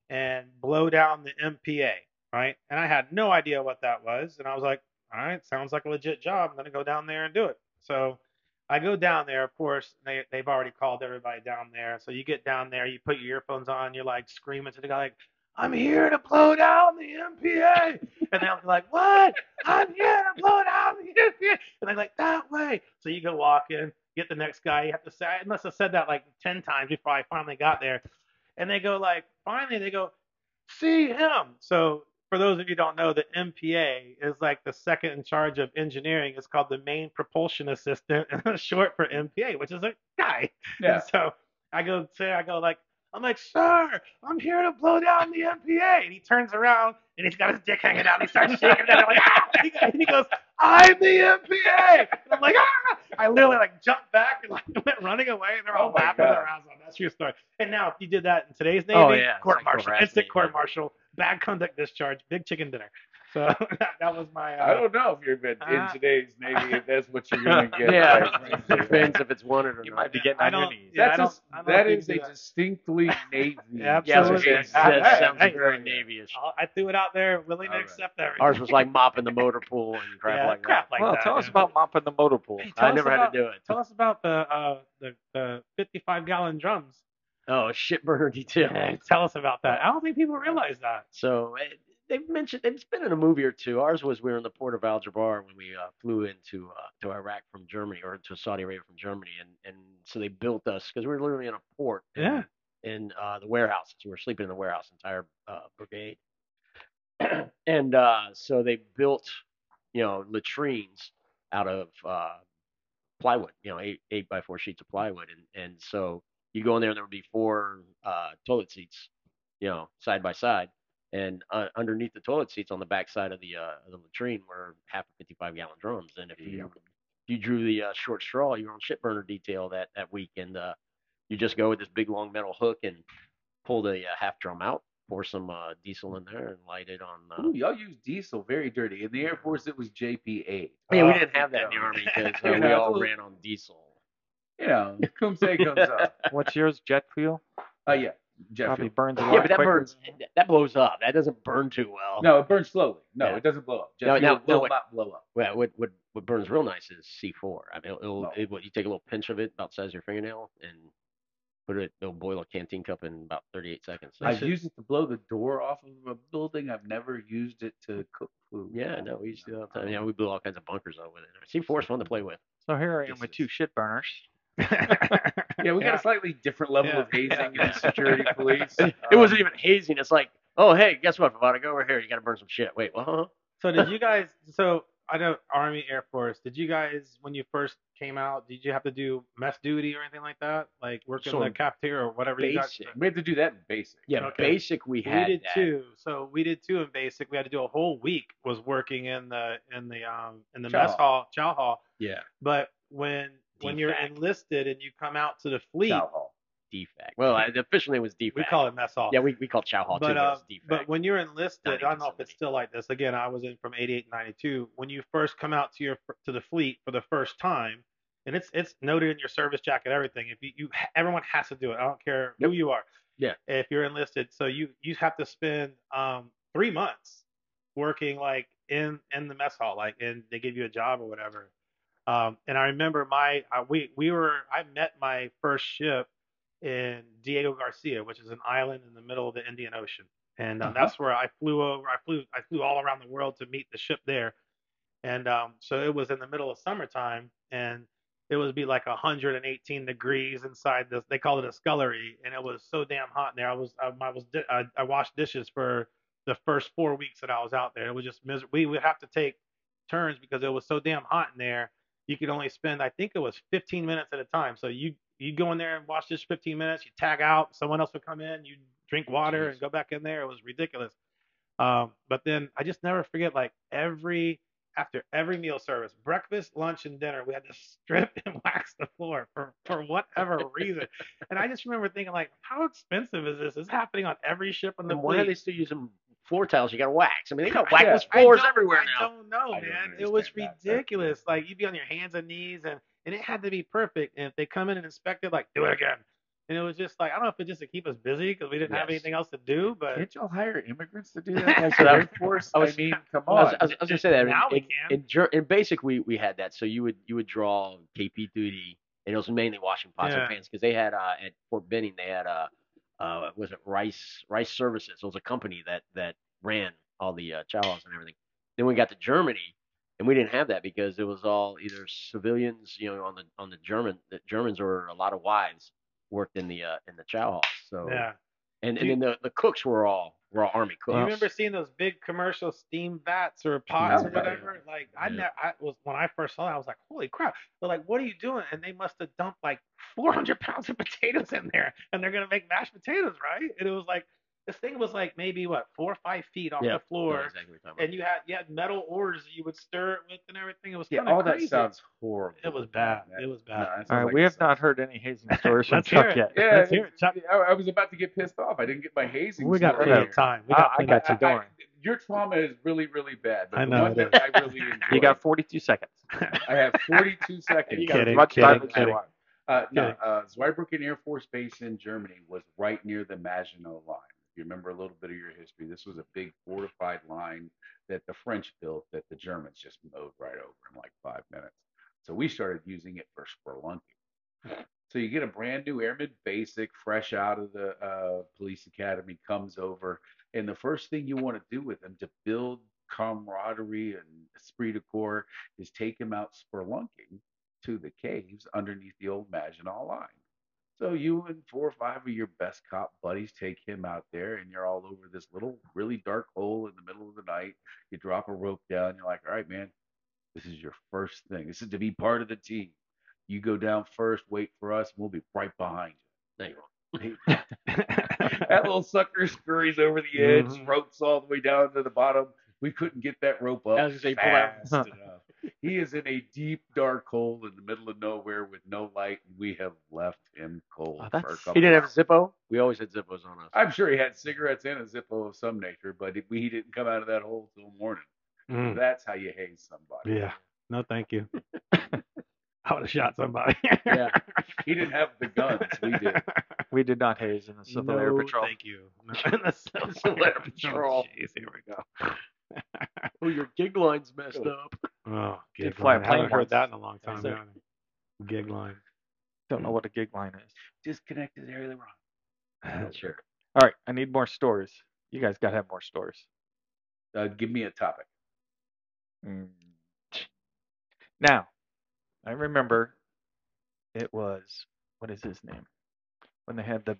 [SPEAKER 3] and blow down the MPA, right? And I had no idea what that was. And I was like, all right, sounds like a legit job. I'm gonna go down there and do it. So I go down there. Of course, they they've already called everybody down there. So you get down there, you put your earphones on, you're like screaming to the guy like, "I'm here to blow down the MPA," and they're like, "What? I'm here to blow down the MPA," and they're like, "That way." So you go walk in, get the next guy. You have to say, I must have said that like ten times before I finally got there, and they go like, finally they go, see him. So for those of you who don't know, the MPA is like the second in charge of engineering. It's called the main propulsion assistant, and it's short for MPA, which is a guy.
[SPEAKER 5] Yeah.
[SPEAKER 3] And so I go say, I go like, I'm like, sir, I'm here to blow down the MPA. And he turns around and he's got his dick hanging out. And he starts shaking it. And I'm like, ah! And he goes, I'm the MPA. And I'm like, ah! I literally like jumped back and like went running away. And they're all
[SPEAKER 5] Oh
[SPEAKER 3] laughing their ass off. That's your story. And now, if you did that in today's Navy,
[SPEAKER 4] Oh, yeah,
[SPEAKER 3] court martial,
[SPEAKER 4] harassment,
[SPEAKER 3] instant court martial, bad conduct discharge, big chicken dinner. So that, that was my. Uh,
[SPEAKER 5] I don't know if you're in, in
[SPEAKER 3] Uh,
[SPEAKER 5] today's Navy if that's what you're gonna get.
[SPEAKER 4] Yeah,
[SPEAKER 5] quite
[SPEAKER 4] it depends if it's wanted or
[SPEAKER 2] You
[SPEAKER 4] not.
[SPEAKER 2] might be getting
[SPEAKER 3] I
[SPEAKER 2] on your
[SPEAKER 3] don't-
[SPEAKER 2] knees.
[SPEAKER 3] yeah, I
[SPEAKER 5] That's
[SPEAKER 3] don't-
[SPEAKER 5] a,
[SPEAKER 3] I don't
[SPEAKER 5] that
[SPEAKER 3] think
[SPEAKER 5] is
[SPEAKER 3] we
[SPEAKER 5] a
[SPEAKER 3] that.
[SPEAKER 5] distinctly Navy.
[SPEAKER 3] Yeah,
[SPEAKER 4] Yeah, I was gonna say,
[SPEAKER 3] Absolutely.
[SPEAKER 4] that sounds
[SPEAKER 3] hey,
[SPEAKER 4] very
[SPEAKER 5] hey.
[SPEAKER 4] Navy-ish.
[SPEAKER 3] I threw it out there, willing to
[SPEAKER 5] All right.
[SPEAKER 3] accept everything.
[SPEAKER 4] Ours was like mopping the motor pool and crap
[SPEAKER 3] yeah,
[SPEAKER 4] like
[SPEAKER 3] crap
[SPEAKER 4] that.
[SPEAKER 3] like
[SPEAKER 2] well,
[SPEAKER 3] that.
[SPEAKER 2] tell us about mopping the motor pool.
[SPEAKER 3] Hey,
[SPEAKER 4] I never
[SPEAKER 3] about,
[SPEAKER 4] had to do it.
[SPEAKER 3] Tell us about the uh the, the 55 gallon drums.
[SPEAKER 4] Oh, shit burner detail.
[SPEAKER 3] Tell us about that. I don't think people realize that.
[SPEAKER 4] So they've mentioned they've been in a movie or two. Ours was we were in the port of Al Jubail when we uh, flew into uh, to Iraq from Germany or to Saudi Arabia from Germany, and and so they built us because we were literally in a port. in-
[SPEAKER 3] Yeah.
[SPEAKER 4] In uh, the warehouses, we were sleeping in the warehouse, entire uh, brigade, and uh, so they built, you know, latrines out of uh, plywood, you know, eight eight by four sheets of plywood, and and so you go in there and there would be four uh, toilet seats, you know, side by side, and uh, underneath the toilet seats on the back side of the uh, the latrine were half of 55 gallon drums, and if you if you drew the uh, short straw, you were on ship burner detail that that week, and uh, you just go with this big long metal hook and pull the uh, half drum out, pour some uh, diesel in there, and light it on. Uh,
[SPEAKER 5] Ooh, y'all use diesel very dirty. In the Air Force, it was JP8.
[SPEAKER 4] yeah, we
[SPEAKER 5] Oh,
[SPEAKER 4] didn't have that in the army because uh, we
[SPEAKER 5] know,
[SPEAKER 4] all ran on diesel.
[SPEAKER 5] You know, cum say comes up.
[SPEAKER 2] What's yours? Jet fuel?
[SPEAKER 5] Oh yeah, jet
[SPEAKER 2] Probably
[SPEAKER 5] fuel.
[SPEAKER 2] burns a lot
[SPEAKER 4] Yeah, but that
[SPEAKER 2] quicker.
[SPEAKER 4] burns. That blows up. That doesn't burn too well.
[SPEAKER 5] No, it burns slowly. No,
[SPEAKER 4] Yeah.
[SPEAKER 5] it doesn't blow up. Jet
[SPEAKER 4] No,
[SPEAKER 5] fuel
[SPEAKER 4] no,
[SPEAKER 5] will
[SPEAKER 4] no, it-
[SPEAKER 5] not blow up.
[SPEAKER 4] Well, what what what burns real nice is C4. I mean, it'll, it'll
[SPEAKER 5] No.
[SPEAKER 4] it, what you take a little pinch of it, about the size of your fingernail, and put it. It'll boil a canteen cup in about 38 seconds.
[SPEAKER 5] I've used it to blow the door off of a building. I've never used it to cook food.
[SPEAKER 4] yeah, no, we used to do that all the time. Um, yeah, we blew all kinds of bunkers up with it. C4 is fun to play with.
[SPEAKER 2] So here I am with two shit burners.
[SPEAKER 5] Yeah, we got a slightly different level
[SPEAKER 3] Yeah.
[SPEAKER 5] of hazing
[SPEAKER 4] Yeah.
[SPEAKER 5] and security police.
[SPEAKER 4] It wasn't
[SPEAKER 5] Um,
[SPEAKER 4] even hazing. It's like, oh hey, guess what, Favata, go over here. You got to burn some shit. Wait, what? Huh?
[SPEAKER 3] so did you guys? So I know Army Air Force. Did you guys, when you first came out, did you have to do mess duty or anything like that? Like work in the cafeteria or whatever you
[SPEAKER 4] Basic.
[SPEAKER 3] got?
[SPEAKER 5] We had to do that in basic.
[SPEAKER 4] Yeah,
[SPEAKER 3] Okay.
[SPEAKER 4] basic. We had.
[SPEAKER 3] We did
[SPEAKER 4] that.
[SPEAKER 3] too. So we did too in basic. We had to do a whole week was working in the in the um in the
[SPEAKER 5] Chow
[SPEAKER 3] mess
[SPEAKER 5] hall.
[SPEAKER 3] hall, chow hall.
[SPEAKER 4] Yeah,
[SPEAKER 3] But when when you're enlisted and you come out to the fleet,
[SPEAKER 5] Chow hall.
[SPEAKER 4] DFAC. Well, I, the official name was DFAC.
[SPEAKER 3] we call it mess hall.
[SPEAKER 4] Yeah, we, we call it Chow Hall
[SPEAKER 3] but
[SPEAKER 4] too, but
[SPEAKER 3] uh,
[SPEAKER 4] it's DFAC.
[SPEAKER 3] but when you're enlisted, I don't know if it's still like this. Again, I was in from 88 and 92. When you first come out to your to the fleet for the first time, and it's it's noted in your service jacket, everything. If you, you everyone has to do it. I don't care who
[SPEAKER 4] Yep.
[SPEAKER 3] you are.
[SPEAKER 4] Yeah.
[SPEAKER 3] If you're enlisted, so you you have to spend um three months working like in in the mess hall, like and they give you a job or whatever. Um, and I remember my uh, we we were I met my first ship in Diego Garcia, which is an island in the middle of the Indian Ocean, and um,
[SPEAKER 5] Uh-huh.
[SPEAKER 3] that's where I flew over. I flew I flew all around the world to meet the ship there, and um, so it was in the middle of summertime, and it would be like 118 degrees inside this. They called it a scullery, and it was so damn hot in there. I was I, I was I, I washed dishes for the first four weeks that I was out there. It was just miserable. We would have to take turns because it was so damn hot in there. You could only spend, I think it was 15 minutes at a time. So you you go in there and watch this 15 minutes. You tag out. Someone else would come in. You drink water
[SPEAKER 5] Jeez.
[SPEAKER 3] and go back in there. It was ridiculous. Um, but then I just never forget like every after every meal service, breakfast, lunch, and dinner, we had to strip and wax the floor for for whatever reason. and I just remember thinking like, how expensive is this? This is happening on every ship in the
[SPEAKER 4] And why are they still using floor tiles? You got to wax. I mean, they got
[SPEAKER 5] Yeah.
[SPEAKER 4] wax floors
[SPEAKER 3] don't-
[SPEAKER 4] everywhere
[SPEAKER 3] I
[SPEAKER 4] now.
[SPEAKER 3] don't know,
[SPEAKER 5] I don't
[SPEAKER 3] man. It was
[SPEAKER 5] understand that. That-
[SPEAKER 3] ridiculous. Like you'd be on your hands and knees, and and it had to be perfect. And if they come in and inspect it, like do it again, and it was just like I don't know if it's just to keep us busy because we didn't have anything else to do, but
[SPEAKER 5] Can't y'all hire immigrants to do that? Like
[SPEAKER 4] So
[SPEAKER 5] the
[SPEAKER 4] that-
[SPEAKER 5] Force?
[SPEAKER 4] I
[SPEAKER 5] I,
[SPEAKER 4] was-
[SPEAKER 5] mean, come
[SPEAKER 4] I was,
[SPEAKER 5] on.
[SPEAKER 4] I was, I was gonna say that
[SPEAKER 3] Now
[SPEAKER 4] in,
[SPEAKER 3] we can.
[SPEAKER 4] in, Ger- in basic we we had that. So you would you would draw KP duty, and it was mainly washing pots
[SPEAKER 3] Yeah.
[SPEAKER 4] and pans because they had uh, at Fort Benning they had uh, uh was it Rice Rice Services? It was a company that that ran all the uh, chow halls and everything. Then we got to Germany, and we didn't have that because it was all either civilians, you know, on the on the German the Germans or a lot of wives worked in the uh, in the chow halls. So
[SPEAKER 3] yeah.
[SPEAKER 4] and and then the, the cooks were all were all army cooks.
[SPEAKER 3] you remember seeing those big commercial steam vats or pots or whatever? Like I
[SPEAKER 4] Yeah.
[SPEAKER 3] never, I was when I first saw that, I was like, "Holy crap!" They're like, "What are you doing?" And they must have dumped like 400 pounds of potatoes in there, and they're gonna make mashed potatoes, right? And it was like this thing was like maybe what four or five feet off
[SPEAKER 4] Yeah,
[SPEAKER 3] the floor,
[SPEAKER 4] exactly what you're talking about.
[SPEAKER 3] and you had you had metal oars that you would stir it with and everything. It was
[SPEAKER 5] yeah,
[SPEAKER 3] kind of
[SPEAKER 5] all
[SPEAKER 3] crazy.
[SPEAKER 5] that sounds horrible.
[SPEAKER 3] It was bad.
[SPEAKER 5] That-
[SPEAKER 3] It was bad.
[SPEAKER 5] that sounds
[SPEAKER 2] All right,
[SPEAKER 5] like
[SPEAKER 2] we
[SPEAKER 5] it
[SPEAKER 2] have not heard any hazing stories from Chuck
[SPEAKER 3] it.
[SPEAKER 2] yet.
[SPEAKER 5] Yeah,
[SPEAKER 3] Let's hear it, Chuck.
[SPEAKER 5] I, I was about to get pissed off. I didn't get my hazing.
[SPEAKER 3] we got
[SPEAKER 5] story
[SPEAKER 3] plenty
[SPEAKER 5] here.
[SPEAKER 3] of time. We
[SPEAKER 2] Ah,
[SPEAKER 3] got
[SPEAKER 2] I
[SPEAKER 3] plenty
[SPEAKER 2] got
[SPEAKER 3] of
[SPEAKER 2] you.
[SPEAKER 3] time.
[SPEAKER 2] Don't
[SPEAKER 5] your trauma is really, really bad. But
[SPEAKER 3] I
[SPEAKER 5] the
[SPEAKER 3] know
[SPEAKER 5] one that I really enjoyed.
[SPEAKER 2] You got 42 seconds.
[SPEAKER 5] I have 42 seconds.
[SPEAKER 2] You got
[SPEAKER 3] Kidding,
[SPEAKER 2] much
[SPEAKER 3] kidding,
[SPEAKER 2] time
[SPEAKER 3] kidding.
[SPEAKER 5] Uh, no,
[SPEAKER 3] Kidding.
[SPEAKER 5] uh, Zweibrücken Air Force Base in Germany was right near the Maginot Line. You remember a little bit of your history, this was a big fortified line that the French built that the Germans just mowed right over in like five minutes. So we started using it for spelunking. So you get a brand new airman basic, fresh out of the uh, police academy, comes over, and the first thing you want to do with them to build camaraderie and esprit de corps is take him out spelunking to the caves underneath the old Maginot Line. So you and four or five of your best cop buddies take him out there, and you're all over this little, really dark hole in the middle of the night. You drop a rope down. And you're like, all right, man, this is your first thing. This is to be part of the team. You go down first, wait for us, and we'll be right behind
[SPEAKER 4] There you go.
[SPEAKER 5] that little sucker scurries over the edge,
[SPEAKER 3] Mhm.
[SPEAKER 5] ropes all the way down to the bottom. We couldn't get that rope up
[SPEAKER 4] I was gonna say, pull that-
[SPEAKER 5] fast enough. He is in a deep, dark hole in the middle of nowhere with no light, and we have left him cold
[SPEAKER 2] Oh,
[SPEAKER 5] for a couple
[SPEAKER 4] He didn't have a. Zippo. We always had Zippos on us.
[SPEAKER 5] I'm sure he had cigarettes and a Zippo of some nature, but he he didn't come out of that hole till morning.
[SPEAKER 3] Mm,
[SPEAKER 5] That's how you haze somebody.
[SPEAKER 3] yeah. No, thank you. I would have shot somebody.
[SPEAKER 4] Yeah.
[SPEAKER 5] He didn't have the guns. We did.
[SPEAKER 2] We did not haze in the Civil Air Patrol.
[SPEAKER 3] Thank you. No, the Civil
[SPEAKER 4] Civil Air
[SPEAKER 3] Oh,
[SPEAKER 4] Patrol.
[SPEAKER 3] Jeez, here we go.
[SPEAKER 4] Oh, your gig line's messed up.
[SPEAKER 3] Oh,
[SPEAKER 2] Did
[SPEAKER 3] gig
[SPEAKER 2] fly a
[SPEAKER 3] line.
[SPEAKER 2] plane
[SPEAKER 3] haven't heard that in a long time.
[SPEAKER 2] That's it.
[SPEAKER 3] haven't I? Gig line.
[SPEAKER 2] Don't know what a gig line is.
[SPEAKER 5] Disconnected area wrong.
[SPEAKER 4] Sure.
[SPEAKER 2] All right, I need more stories. You guys got to have more stories.
[SPEAKER 5] Uh, give me a topic.
[SPEAKER 2] Mm. Now, I remember it was what is his name when they had the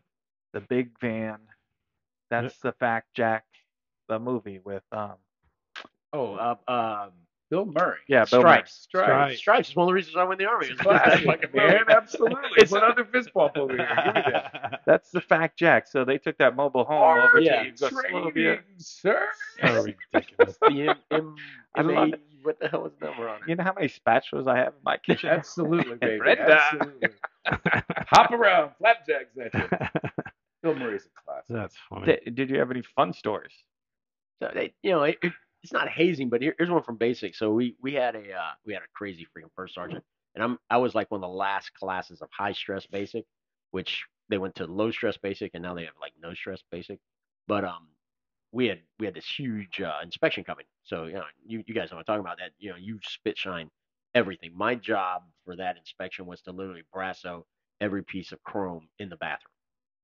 [SPEAKER 2] the big van. That's the Fact Jack, the movie with um
[SPEAKER 4] Oh, uh, um,
[SPEAKER 5] Bill Murray.
[SPEAKER 2] yeah Bill Murray.
[SPEAKER 4] Stripes.
[SPEAKER 5] Stripes.
[SPEAKER 3] Stripes.
[SPEAKER 4] Stripes is one of the reasons I went in the army.
[SPEAKER 5] Classic,
[SPEAKER 4] Fucking
[SPEAKER 5] man. Absolutely.
[SPEAKER 2] It's-
[SPEAKER 5] Put other fist bump over here. Give me that.
[SPEAKER 2] That's the Fact Jack. So they took that mobile home over
[SPEAKER 5] Are
[SPEAKER 2] to
[SPEAKER 4] yeah.
[SPEAKER 5] you
[SPEAKER 2] Yugoslavia.
[SPEAKER 5] sir?
[SPEAKER 3] So ridiculous.
[SPEAKER 4] The M, M,
[SPEAKER 2] I love
[SPEAKER 4] M8,
[SPEAKER 2] it.
[SPEAKER 4] what the hell is the number on it?
[SPEAKER 2] You know how many spatulas I have in my kitchen?
[SPEAKER 5] Absolutely, baby.
[SPEAKER 2] Brenda.
[SPEAKER 5] Absolutely. Hop around, flapjacks at you. Bill Murray's a classic.
[SPEAKER 3] That's funny.
[SPEAKER 2] Did, did you have any fun stories?
[SPEAKER 4] So they, you know, it, it, it's not hazing, but here, here's one from basic. So we we had a uh, we had a crazy freaking first sergeant, and I'm I was like one of the last classes of high stress basic, which they went to low stress basic, and now they have like no stress basic. But um, we had we had this huge uh, inspection coming. So you know, you you guys know what I'm talking about. That you know, you spit shine everything. My job for that inspection was to literally brasso every piece of chrome in the bathroom,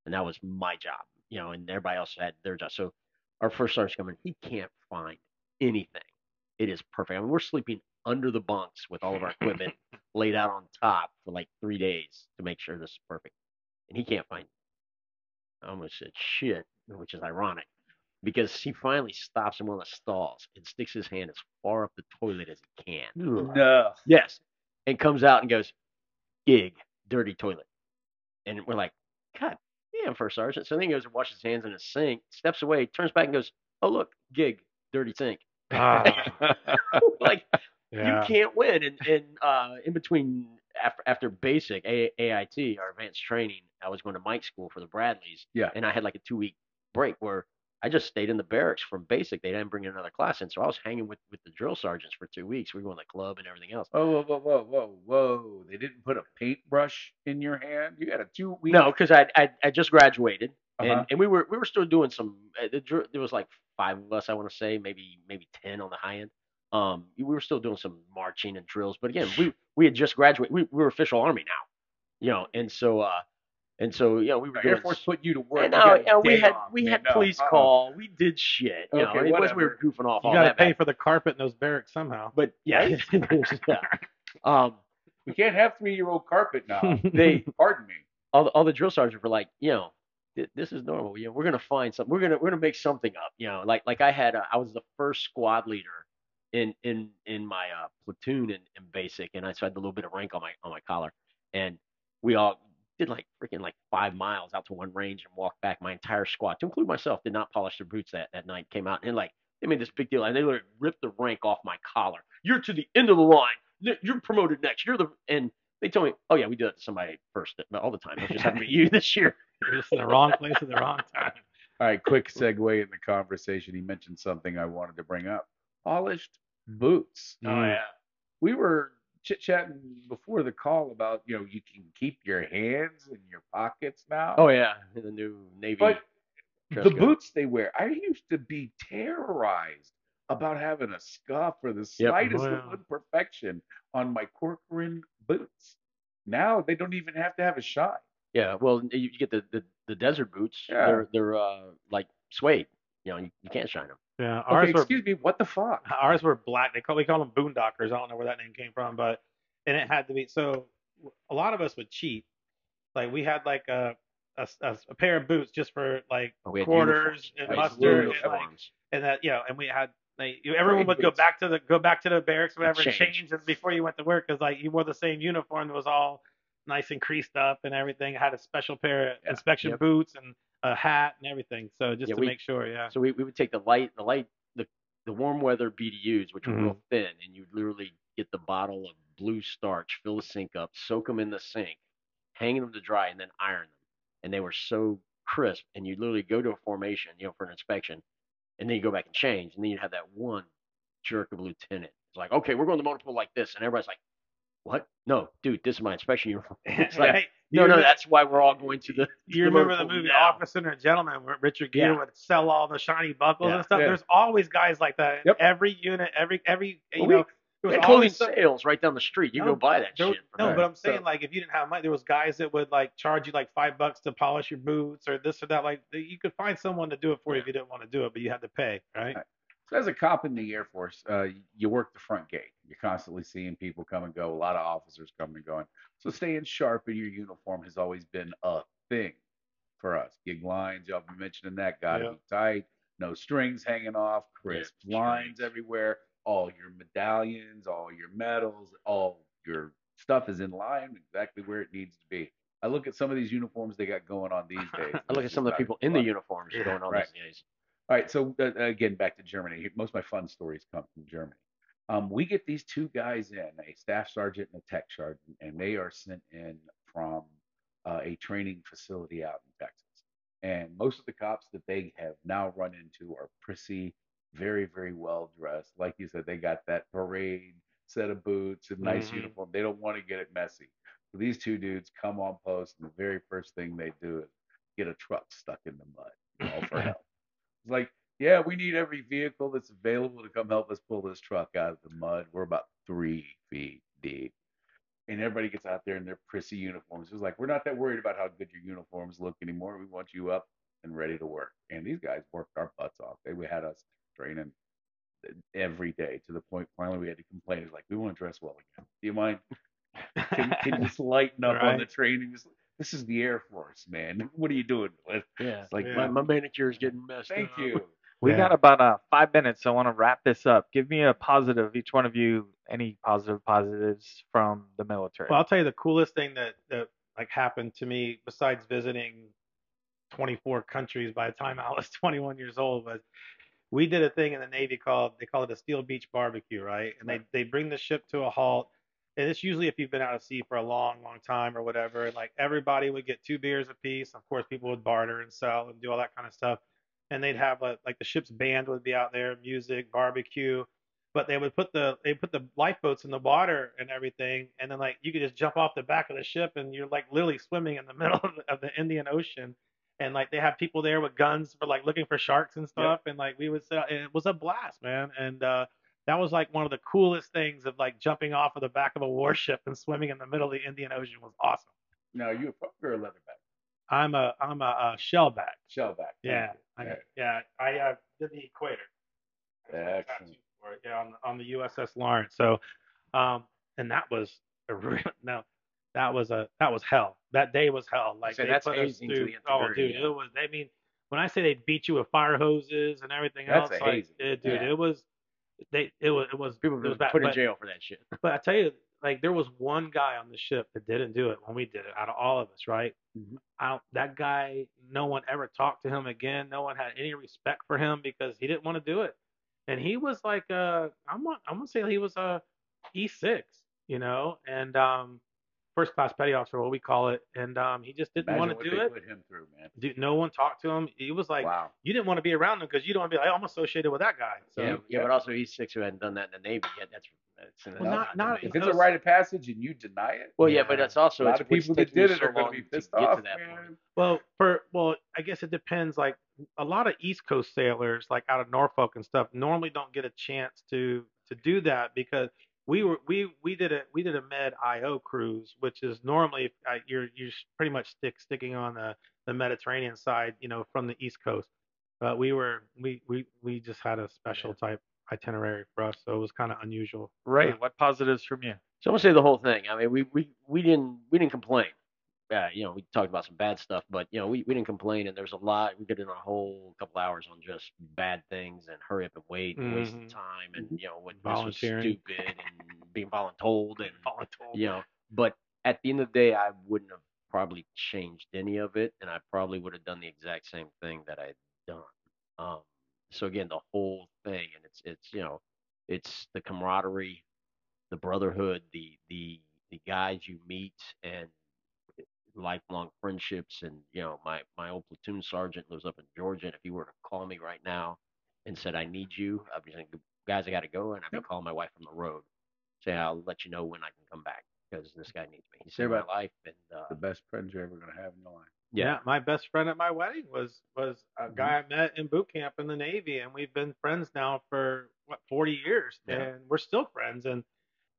[SPEAKER 4] and that was my job. You know, and everybody else had their job. So our first sergeant's coming, he can't find anything. It is perfect. I mean, we're sleeping under the bunks with all of our equipment laid out on top for like three days to make sure this is perfect. And he can't find it. I almost said shit, which is ironic. Because he finally stops in one of the stalls and sticks his hand as far up the toilet as he can.
[SPEAKER 5] No.
[SPEAKER 4] Yes. And comes out and goes, gig, dirty toilet. And we're like, God damn, first sergeant. So then he goes and washes his hands in a sink, steps away, turns back and goes, Oh, look, gig, dirty sink.
[SPEAKER 3] Ah,
[SPEAKER 4] like,
[SPEAKER 3] yeah.
[SPEAKER 4] you can't win. And, and uh, in between, after, after basic A- AIT, our advanced training, I was going to Mike school for the Bradleys.
[SPEAKER 5] Yeah.
[SPEAKER 4] And I had like a two week break where I just stayed in the barracks from basic. They didn't bring another class in, so I was hanging with with the drill sergeants for two weeks. We were going to the club and everything else.
[SPEAKER 5] Whoa, whoa, whoa, whoa, whoa, whoa! They didn't put a paintbrush in your hand. You had a two week.
[SPEAKER 4] No, because I, I I just graduated,
[SPEAKER 5] Uh-huh.
[SPEAKER 4] and and we were we were still doing some. uh, dr- There was like five of us, I want to say, maybe maybe ten on the high end. Um, we were still doing some marching and drills, but again, we we had just graduated. We, we were official army now, you know, and so uh, and so you know we were
[SPEAKER 5] Air. Force put you to work.
[SPEAKER 4] and
[SPEAKER 5] You
[SPEAKER 4] no,
[SPEAKER 5] a
[SPEAKER 4] yeah, we had
[SPEAKER 5] off,
[SPEAKER 4] we had
[SPEAKER 5] No,
[SPEAKER 4] police
[SPEAKER 5] uh-uh.
[SPEAKER 4] call. We did shit. You know, it wasn't we were goofing off
[SPEAKER 3] You got to pay for the carpet in those barracks somehow.
[SPEAKER 4] But yeah, yeah. Um,
[SPEAKER 5] We can't have three year old carpet now.
[SPEAKER 4] they
[SPEAKER 5] Pardon me.
[SPEAKER 4] all the, all the drill sergeants were like, you know, "Th- this is normal. You know, we're gonna find something. We're gonna we're gonna make something up. You know, like like I had a, I was the first squad leader in in in my uh, platoon in, in basic, and I so I had a little bit of rank on my on my collar, and we all did like freaking like five miles out to one range and walked back. My entire squad, to include myself, did not polish their boots that that night. Came out and like they made this big deal, and they literally ripped the rank off my collar. You're to the end of the line. You're promoted next. You're the and they told me, oh yeah, we do that to somebody first all the time. It just happened to be you this year.
[SPEAKER 3] You're just in the wrong place at the wrong time.
[SPEAKER 5] All right, quick segue in the conversation. He mentioned something I wanted to bring up. Polished hmm. boots.
[SPEAKER 3] Oh, um, yeah.
[SPEAKER 5] We were chit chatting before the call about, you know, you can keep your hands in your pockets now.
[SPEAKER 4] Oh yeah, in the new navy.
[SPEAKER 5] But the
[SPEAKER 4] code.
[SPEAKER 5] boots they wear, I used to be terrorized about having a scuff or the slightest
[SPEAKER 3] Oh,
[SPEAKER 5] little
[SPEAKER 3] yeah.
[SPEAKER 5] imperfection on my Corcoran boots. Now they don't even have to have a shine.
[SPEAKER 4] Yeah, well, you, you get the, the, the desert boots.
[SPEAKER 5] Yeah.
[SPEAKER 4] They're they're uh like suede. You know, you, you can't shine them.
[SPEAKER 3] Yeah, ours
[SPEAKER 5] Okay,
[SPEAKER 3] were
[SPEAKER 5] excuse me, what the fuck?
[SPEAKER 3] ours were black. They call we call them boondockers. I don't know where that name came from, but and it had to be so. A lot of us would cheat. Like we had like a a, a, a pair of boots just for like
[SPEAKER 4] But we had
[SPEAKER 3] quarters
[SPEAKER 4] uniforms.
[SPEAKER 3] and
[SPEAKER 5] Nice
[SPEAKER 3] mustard and like and that you know and we had like everyone would go back to the go back to the barracks or whatever and
[SPEAKER 4] change.
[SPEAKER 3] change and before you went to work because like you wore the same uniform that was all nice and creased up and everything. Had a special pair of
[SPEAKER 5] Yeah.
[SPEAKER 3] inspection
[SPEAKER 4] Yep.
[SPEAKER 3] boots and a hat and everything. So just
[SPEAKER 4] Yeah,
[SPEAKER 3] to
[SPEAKER 4] we-
[SPEAKER 3] make sure, yeah.
[SPEAKER 4] So we, we would take the light the light the the warm weather BDUs, which were real mm-hmm. thin, and you'd literally get the bottle of blue starch, fill the sink up, soak them in the sink, hang them to dry, and then iron them. And they were so crisp, and you'd literally go to a formation, you know, for an inspection, and then you go back and change, and then you'd have that one jerk of a lieutenant. It's like, okay, we're going to motor pool like this, and everybody's like, what? No, dude, this is my inspection uniform. It's like,
[SPEAKER 3] Right?
[SPEAKER 4] no,
[SPEAKER 3] You
[SPEAKER 4] no, that's why we're all going to the.
[SPEAKER 3] You
[SPEAKER 4] the
[SPEAKER 3] remember the movie
[SPEAKER 4] now.
[SPEAKER 3] Officer and a Gentleman where Richard Gere
[SPEAKER 4] Yeah.
[SPEAKER 3] would sell all the shiny buckles
[SPEAKER 4] Yeah.
[SPEAKER 3] and stuff?
[SPEAKER 5] Yeah.
[SPEAKER 3] There's always guys like that.
[SPEAKER 5] Yep.
[SPEAKER 3] Every unit, every every you
[SPEAKER 4] Well,
[SPEAKER 3] know,
[SPEAKER 4] We
[SPEAKER 3] was
[SPEAKER 4] clothing sales right down the street. You
[SPEAKER 3] No,
[SPEAKER 4] go buy that
[SPEAKER 3] there-
[SPEAKER 4] shit.
[SPEAKER 3] No, but I'm saying
[SPEAKER 5] So-
[SPEAKER 3] like if you didn't have money, there was guys that would like charge you like five bucks to polish your boots or this or that. Like you could find someone to do it for you if you didn't want to do it, but you had to pay, right?
[SPEAKER 5] Right. So as a cop in the Air Force, uh, you work the front gate. You're constantly seeing people come and go. A lot of officers coming and going. So staying sharp in your uniform has always been a thing for us. Gig lines, y'all been mentioning that. Got to
[SPEAKER 3] Yeah.
[SPEAKER 5] be tight. No strings hanging off. Crisp
[SPEAKER 4] Yeah,
[SPEAKER 5] lines everywhere. All your medallions, all your medals, all your stuff is in line exactly where it needs to be. I look at some of these uniforms they got going on these days.
[SPEAKER 4] I look at some of the people in the uniforms
[SPEAKER 3] Yeah,
[SPEAKER 4] going on
[SPEAKER 5] right.
[SPEAKER 4] these days.
[SPEAKER 5] All right, so uh, again, back to Germany. Most of my fun stories come from Germany. Um, we get these two guys in, a staff sergeant and a tech sergeant, and they are sent in from uh, a training facility out in Texas. And most of the cops that they have now run into are prissy, very, very well dressed. Like you said, they got that parade set of boots and nice
[SPEAKER 3] Mhm.
[SPEAKER 5] uniform. They don't want to get it messy. So these two dudes come on post, and the very first thing they do is get a truck stuck in the mud, all for help. It's like, yeah, we need every vehicle that's available to come help us pull this truck out of the mud. We're about three feet deep. And everybody gets out there in their prissy uniforms. It's like, we're not that worried about how good your uniforms look anymore. We want you up and ready to work. And these guys worked our butts off. They had us training every day to the point finally we had to complain. It's like, we want to dress well again. Do you mind? Can, can you just lighten up on the training? Just, this is the Air Force, man. What are you doing? It's
[SPEAKER 4] Yeah.
[SPEAKER 5] like,
[SPEAKER 3] Yeah.
[SPEAKER 4] My, my manicure is getting messed up.
[SPEAKER 5] thank
[SPEAKER 4] up.
[SPEAKER 5] you.
[SPEAKER 2] We
[SPEAKER 3] Yeah.
[SPEAKER 2] got about uh, five minutes, so I want to wrap this up. Give me a positive, each one of you, any positive positives from the military.
[SPEAKER 3] Well, I'll tell you the coolest thing that, that like happened to me besides visiting 24 countries by the time I was 21 years old was we did a thing in the Navy called they call it a Steel Beach Barbecue, right? And they they bring the ship to a halt. And it's usually if you've been out at sea for a long, long time or whatever. And like everybody would get two beers apiece. Of course, people would barter and sell and do all that kind of stuff. and they'd have a, like the ship's band would be out there, music, barbecue, but they would put the they put the lifeboats in the water and everything, and then like you could just jump off the back of the ship and you're like literally swimming in the middle of the, of the Indian Ocean, and like they have people there with guns for like looking for sharks and stuff, and like we would say and it was a blast, man, and uh, that was like one of the coolest things of like jumping off of the back of a warship and swimming in the middle of the Indian Ocean was awesome.
[SPEAKER 5] Now, are you a fucker or a leatherback?
[SPEAKER 3] I'm a I'm a, uh shellback.
[SPEAKER 5] Shellback.
[SPEAKER 3] Yeah, I,
[SPEAKER 5] Yeah.
[SPEAKER 3] yeah, I uh, did the equator.
[SPEAKER 5] Excellent.
[SPEAKER 3] tattoo for it, Yeah, on, on the USS Lawrence. So, um, and that was a real no, that was a that was hell. That day was hell. Like
[SPEAKER 4] So
[SPEAKER 3] they
[SPEAKER 4] that's
[SPEAKER 3] put us
[SPEAKER 4] hazing
[SPEAKER 3] through.
[SPEAKER 4] the
[SPEAKER 3] Oh, dude,
[SPEAKER 4] yeah.
[SPEAKER 3] it was. I mean, when I say they beat you with fire hoses and everything
[SPEAKER 5] That's
[SPEAKER 3] else, like, it, dude,
[SPEAKER 5] Yeah.
[SPEAKER 3] it was. They it was it was
[SPEAKER 4] People
[SPEAKER 3] it was
[SPEAKER 4] were
[SPEAKER 3] bad.
[SPEAKER 4] put in
[SPEAKER 3] but-
[SPEAKER 4] jail for that shit.
[SPEAKER 3] but I tell you, like there was one guy on the ship that didn't do it when we did it. Out of all of us, right?
[SPEAKER 4] Mhm.
[SPEAKER 3] I don't, that guy, no one ever talked to him again. No one had any respect for him because he didn't want to do it. And he was like, uh, I'm gonna, I'm gonna say he was a E6, you know, and um, first class petty officer, what we call it. And um, he just didn't want to do
[SPEAKER 5] they
[SPEAKER 3] it.
[SPEAKER 5] put him through, man.
[SPEAKER 3] Dude, no one talked to him. He was like,
[SPEAKER 5] wow.
[SPEAKER 3] you didn't want to be around him because you don't want to be like, I'm associated with that guy. So
[SPEAKER 4] yeah, yeah, but also he's six who hadn't done that in the Navy yet. That's that's
[SPEAKER 3] Well, not- not-
[SPEAKER 5] If it's a rite of passage and you deny it,
[SPEAKER 4] well, yeah, but that's also
[SPEAKER 5] a lot
[SPEAKER 4] it's
[SPEAKER 5] of people that
[SPEAKER 4] taking
[SPEAKER 5] did it
[SPEAKER 4] so
[SPEAKER 5] are going
[SPEAKER 4] long
[SPEAKER 5] to be
[SPEAKER 4] to
[SPEAKER 5] pissed
[SPEAKER 4] get
[SPEAKER 5] off,
[SPEAKER 4] to that
[SPEAKER 5] man.
[SPEAKER 4] point.
[SPEAKER 3] Well, for well, I guess it depends. Like a lot of East Coast sailors, like out of Norfolk and stuff, normally don't get a chance to to do that because we were we we did a we did a Med IO cruise, which is normally uh, you're you're pretty much stick sticking on the the Mediterranean side, you know, from the East Coast. But we were we we we just had a special type itinerary for us, so it was kind of unusual.
[SPEAKER 2] Right.
[SPEAKER 3] Yeah.
[SPEAKER 2] what positives from you?
[SPEAKER 4] So I'm gonna say the whole thing. I mean, we we we didn't we didn't complain. Uh, you know, we talked about some bad stuff, but you know, we, we didn't complain. And there's a lot. We did in a whole couple hours on just bad things and hurry up and wait and wasting
[SPEAKER 3] Mhm.
[SPEAKER 4] time and you know what was stupid and being voluntold and
[SPEAKER 3] Voluntold.
[SPEAKER 4] you know. But at the end of the day, I wouldn't have probably changed any of it, and I probably would have done the exact same thing that I'd done. Um, so again, the whole thing, and it's it's you know, it's the camaraderie, the brotherhood, the the the guys you meet, and lifelong friendships. And you know, my my old platoon sergeant lives up in Georgia, and if he were to call me right now and said I need you, I'd be saying, guys, I got to go, and I'd be calling my wife from the road, saying I'll let you know when I can come back because this guy needs me. He saved my life, and uh,
[SPEAKER 5] The best friends you're ever going to have in your life.
[SPEAKER 3] Yeah. my best friend at my wedding was was a guy I met in boot camp in the Navy, and we've been friends now for what forty years,
[SPEAKER 5] Yeah.
[SPEAKER 3] and we're still friends. And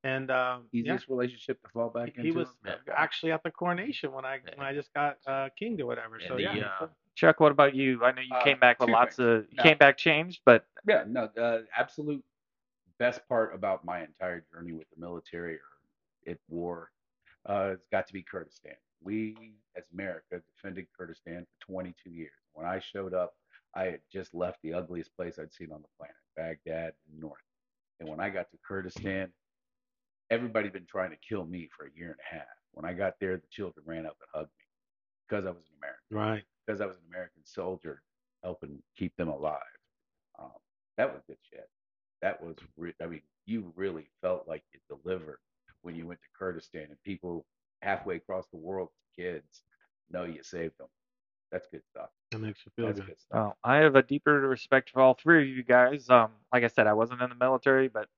[SPEAKER 3] and um, yeah,
[SPEAKER 5] Easiest relationship to fall back
[SPEAKER 3] he
[SPEAKER 5] into.
[SPEAKER 3] He was
[SPEAKER 5] That guy.
[SPEAKER 3] actually at the coronation when I
[SPEAKER 4] Yeah.
[SPEAKER 3] when I just got uh, kinged or whatever.
[SPEAKER 4] And
[SPEAKER 3] So
[SPEAKER 4] the,
[SPEAKER 3] yeah,
[SPEAKER 4] uh,
[SPEAKER 2] Chuck, what about you? I know you
[SPEAKER 5] Uh,
[SPEAKER 2] came back with lots
[SPEAKER 5] things.
[SPEAKER 2] of you
[SPEAKER 5] Yeah.
[SPEAKER 2] came back changed, but
[SPEAKER 5] Yeah, no, the absolute best part about my entire journey with the military or it war uh, has got to be Kurdistan. We, as America, defended Kurdistan for 22 years. When I showed up, I had just left the ugliest place I'd seen on the planet, Baghdad north. And when I got to Kurdistan, everybody been trying to kill me for a year and a half. When I got there, the children ran up and hugged me because I was an American
[SPEAKER 3] right.
[SPEAKER 5] because I was an American soldier helping keep them alive. Um, that was good shit. That was, re- I mean, you really felt like you delivered when you went to Kurdistan and people halfway across the world, kids, know you saved them. That's good stuff.
[SPEAKER 3] That makes you feel
[SPEAKER 5] That's
[SPEAKER 3] good.
[SPEAKER 5] good
[SPEAKER 2] well, I have a deeper respect for all three of you guys. Um, like I said, I wasn't in the military, but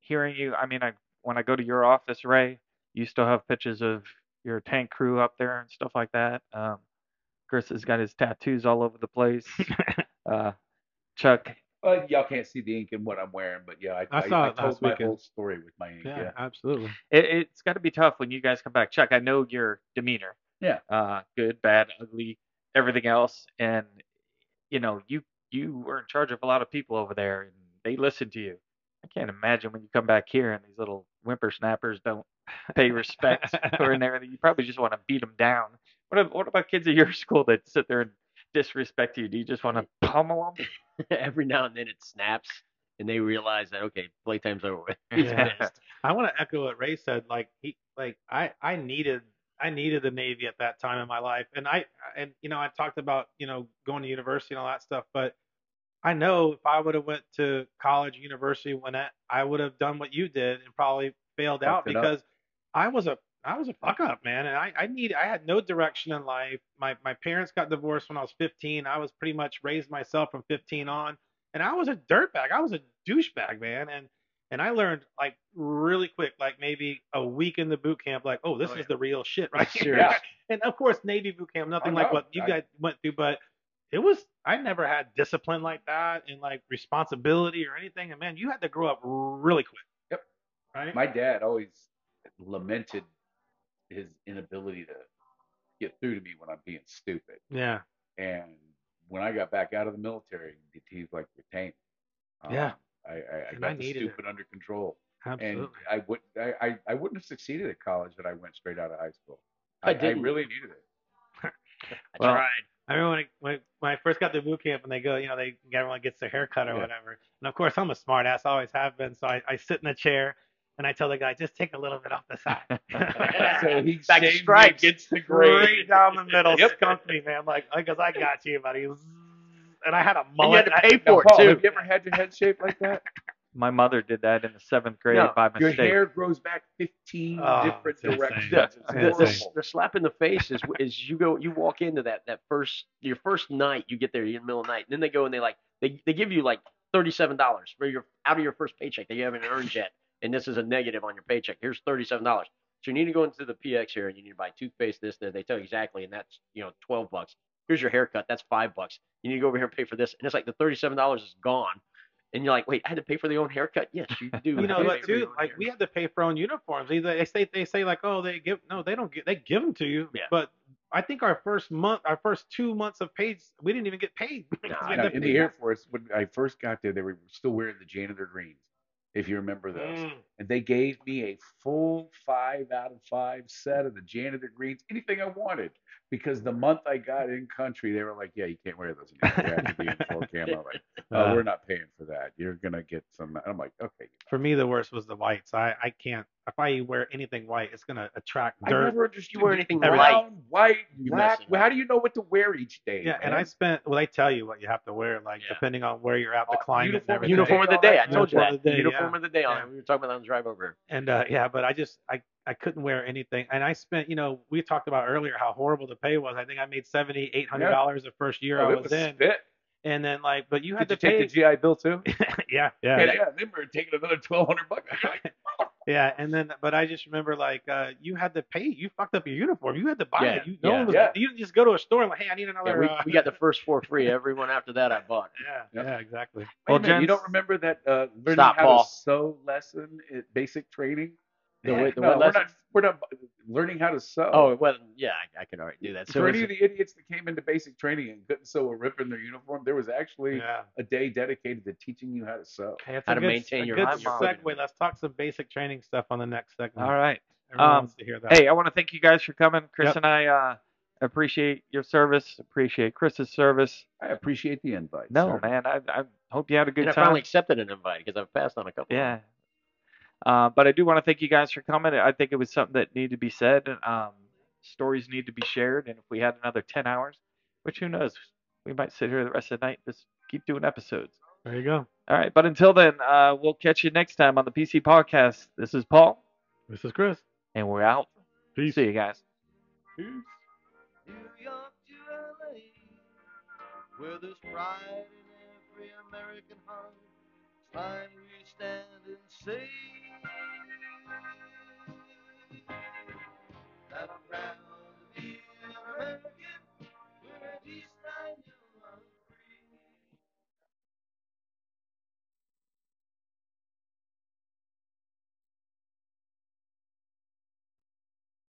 [SPEAKER 2] hearing you, I mean, I when I go to your office, Ray, you still have pictures of your tank crew up there and stuff like that. Um, Chris has got his tattoos all over the place. uh, Chuck,
[SPEAKER 5] Well, y'all can't see the ink in what I'm wearing, but yeah, I,
[SPEAKER 3] I saw it
[SPEAKER 5] told my
[SPEAKER 3] weekend.
[SPEAKER 5] whole story with my ink.
[SPEAKER 3] Yeah,
[SPEAKER 5] Yeah.
[SPEAKER 3] absolutely.
[SPEAKER 2] it, it's got to be tough when you guys come back. Chuck, I know your demeanor.
[SPEAKER 5] Yeah.
[SPEAKER 2] Uh, good, bad, ugly, everything else, and you know you you were in charge of a lot of people over there, and they listened to you. I can't imagine when you come back here and these little whippersnappers don't pay respect or and everything. You probably just want to beat them down. What ab- what about kids at your school that sit there and disrespect you? Do you just want to pummel them?
[SPEAKER 4] every now and then it snaps, and they realize that okay, playtime's over. with. He's
[SPEAKER 3] Yeah.
[SPEAKER 4] pissed.
[SPEAKER 3] I want to echo what Ray said. Like he, like I, I needed, I needed the Navy at that time in my life, and I, and you know, I talked about you know going to university and all that stuff, but I know if I would have went to college, university when I, I would have done what you did and probably failed out
[SPEAKER 5] Fucked up.
[SPEAKER 3] because I was a, I was a fuck up, man, and I I need I had no direction in life. My my parents got divorced when I was 15. I was pretty much raised myself from 15 on, and I was a dirtbag. I was a douchebag, man, and and I learned like really quick, like maybe a week in the boot camp, like, oh, this
[SPEAKER 5] Oh,
[SPEAKER 3] is the real shit, right? here.
[SPEAKER 4] Serious.
[SPEAKER 3] and of course, Navy boot camp, nothing like what you guys went through, but it was I never had discipline like that and like responsibility or anything. And man, you had to grow up really quick.
[SPEAKER 5] Yep.
[SPEAKER 3] Right.
[SPEAKER 5] My dad always lamented his inability to get through to me when I'm being stupid.
[SPEAKER 3] yeah.
[SPEAKER 5] And when I got back out of the military, he's like, retain. Um,
[SPEAKER 3] Yeah.
[SPEAKER 5] I, I, I got
[SPEAKER 3] I
[SPEAKER 5] the
[SPEAKER 3] needed it.
[SPEAKER 5] stupid under control.
[SPEAKER 3] Absolutely.
[SPEAKER 5] And I would I, I, I wouldn't have succeeded at college had I went straight out of high school.
[SPEAKER 4] I
[SPEAKER 5] I, I
[SPEAKER 4] didn't.
[SPEAKER 5] really needed it.
[SPEAKER 4] I
[SPEAKER 2] Well-
[SPEAKER 4] tried.
[SPEAKER 3] I remember when I, when, when I first got to boot camp and they go, you know, they everyone gets their hair cut or
[SPEAKER 5] Yeah.
[SPEAKER 3] whatever. And of course, I'm a smart ass, always have been. So I, I sit in a chair and I tell the guy, just take a little bit off the side.
[SPEAKER 5] So he
[SPEAKER 4] Back to stripes.
[SPEAKER 5] against the grain.
[SPEAKER 3] Straight down the middle,
[SPEAKER 5] Yep.
[SPEAKER 3] skunked me, man. Like, because I got you, buddy. And I had a
[SPEAKER 4] And you
[SPEAKER 3] mullet.
[SPEAKER 4] had to pay
[SPEAKER 5] Now,
[SPEAKER 4] for it
[SPEAKER 5] Paul,
[SPEAKER 4] too.
[SPEAKER 5] have you ever had your head shaped like that?
[SPEAKER 2] My mother did that in the seventh grade
[SPEAKER 4] No,
[SPEAKER 2] by
[SPEAKER 5] Your hair grows back 15
[SPEAKER 3] Oh,
[SPEAKER 5] different
[SPEAKER 3] it's
[SPEAKER 5] directions. It's
[SPEAKER 3] It's
[SPEAKER 4] the, the, the slap in the face is is you go you walk into that that first your first night you get there you're in the middle of the night and then they go and they like they they give you like thirty seven dollars for your out of your first paycheck that you haven't earned yet and this is a negative on your paycheck. Here's thirty seven dollars. So you need to go into the PX here and you need to buy toothpaste this that they tell you exactly and that's you know twelve bucks. Here's your haircut that's five bucks. You need to go over here and pay for this and it's like the thirty seven dollars is gone and you're like wait I had to pay for their own haircut yes you do
[SPEAKER 3] You know
[SPEAKER 4] to
[SPEAKER 3] what,
[SPEAKER 4] pay
[SPEAKER 3] too? Like
[SPEAKER 4] hair.
[SPEAKER 3] we had to pay for our own uniforms. Either they say they say like, oh, they give no, they don't give they give them to you.
[SPEAKER 4] Yeah.
[SPEAKER 3] But I think our first month, our first two months of paid, we didn't even get paid.
[SPEAKER 4] Nah,
[SPEAKER 3] we
[SPEAKER 5] Now, in
[SPEAKER 3] pay
[SPEAKER 5] the Air. Force, when I first got there, they were still wearing the janitor greens, if you remember those.
[SPEAKER 3] Mm.
[SPEAKER 5] And they gave me a full five out of five set of the janitor greens, anything I wanted. Because the month I got in country, they were like, "Yeah, you can't wear those anymore. You have to be in full camo." Like, oh,
[SPEAKER 3] Uh,
[SPEAKER 5] we're not paying for that. You're gonna get some. And I'm like, okay.
[SPEAKER 3] For me, the worst was the whites. I I can't. If I wear anything white, it's gonna attract dirt.
[SPEAKER 5] I
[SPEAKER 3] dirt.
[SPEAKER 5] never understood.
[SPEAKER 4] You wear anything
[SPEAKER 5] brown,
[SPEAKER 4] light,
[SPEAKER 5] white, black.
[SPEAKER 4] mess it up.
[SPEAKER 5] How do you know what to wear each day?
[SPEAKER 3] yeah, and? I spent. Well, they tell you what you have to wear, like
[SPEAKER 4] Yeah.
[SPEAKER 3] depending on where you're at, the
[SPEAKER 5] Oh,
[SPEAKER 3] climate, and
[SPEAKER 5] uniform
[SPEAKER 3] everything.
[SPEAKER 4] uniform of the day. I told you
[SPEAKER 3] uniform
[SPEAKER 4] that.
[SPEAKER 3] of the day,
[SPEAKER 4] uniform
[SPEAKER 3] yeah.
[SPEAKER 4] of the day. on
[SPEAKER 3] Yeah.
[SPEAKER 4] We were talking about that on the drive over.
[SPEAKER 3] And uh, yeah, but I just I I couldn't wear anything. And I spent, you know, we talked about earlier how horrible the pay was. I think I made seventy, eight hundred dollars the first year
[SPEAKER 5] Oh,
[SPEAKER 3] I
[SPEAKER 5] it
[SPEAKER 3] was, in,
[SPEAKER 5] spit.
[SPEAKER 3] and then like, but you had
[SPEAKER 5] Did you
[SPEAKER 3] to
[SPEAKER 5] take the GI Bill too?
[SPEAKER 3] yeah, yeah,
[SPEAKER 5] Yeah, yeah. Then we're taking another twelve hundred bucks.
[SPEAKER 3] yeah. And then, but I just remember like uh, you had to pay. You fucked up your uniform. You had to buy
[SPEAKER 4] Yeah,
[SPEAKER 3] it. You, no
[SPEAKER 4] yeah.
[SPEAKER 3] one was,
[SPEAKER 5] Yeah.
[SPEAKER 3] You didn't just go to a store and like, hey, I need another.
[SPEAKER 4] Yeah, we,
[SPEAKER 3] uh,
[SPEAKER 4] we got the first four free. Everyone after that I bought.
[SPEAKER 3] yeah,
[SPEAKER 5] Yep.
[SPEAKER 3] yeah, exactly.
[SPEAKER 2] Well,
[SPEAKER 5] Wait a minute, you don't remember that uh, learning
[SPEAKER 4] Stop,
[SPEAKER 5] how
[SPEAKER 4] Paul.
[SPEAKER 5] to sew lesson at basic training?
[SPEAKER 4] The
[SPEAKER 5] Yeah,
[SPEAKER 4] what- the
[SPEAKER 5] no, we're
[SPEAKER 4] lesson?
[SPEAKER 5] not. We're not learning how to sew.
[SPEAKER 4] Oh well, yeah, I, I can already do that. So
[SPEAKER 5] for any of the idiots that came into basic training and couldn't sew a rip in their uniform, there was actually
[SPEAKER 3] Yeah.
[SPEAKER 5] a day dedicated to teaching you how to sew.
[SPEAKER 3] Okay, that's
[SPEAKER 4] How
[SPEAKER 3] a
[SPEAKER 4] to
[SPEAKER 3] good,
[SPEAKER 4] maintain
[SPEAKER 3] a
[SPEAKER 4] your
[SPEAKER 3] good
[SPEAKER 4] life,
[SPEAKER 3] segue.
[SPEAKER 4] equipment.
[SPEAKER 3] Let's talk some basic training stuff on the next segment.
[SPEAKER 2] All right.
[SPEAKER 3] Everyone
[SPEAKER 2] Um,
[SPEAKER 3] wants to hear that.
[SPEAKER 2] Hey, I want to thank you guys for coming. Chris
[SPEAKER 3] Yep.
[SPEAKER 2] and I uh, appreciate your service. Appreciate Chris's service.
[SPEAKER 5] I appreciate the invite.
[SPEAKER 2] No,
[SPEAKER 5] sir.
[SPEAKER 2] man, I, I hope you had a good
[SPEAKER 4] and I
[SPEAKER 2] time.
[SPEAKER 4] finally accepted an invite because I've passed on a couple.
[SPEAKER 2] Yeah. Uh, but I do want to thank you guys for coming. I think it was something that needed to be said. Um, stories need to be shared. And if we had another 10 hours, which who knows, we might sit here the rest of the night, just keep doing episodes.
[SPEAKER 3] There you go.
[SPEAKER 2] All right. But until then, uh, we'll catch you next time on the PC Podcast. This is Paul,
[SPEAKER 3] This is Chris.
[SPEAKER 2] and we're out.
[SPEAKER 3] Peace.
[SPEAKER 2] See you guys.
[SPEAKER 6] New York to LA, where there's pride in every American heart. Time you stand and say that I'm proud to be an American.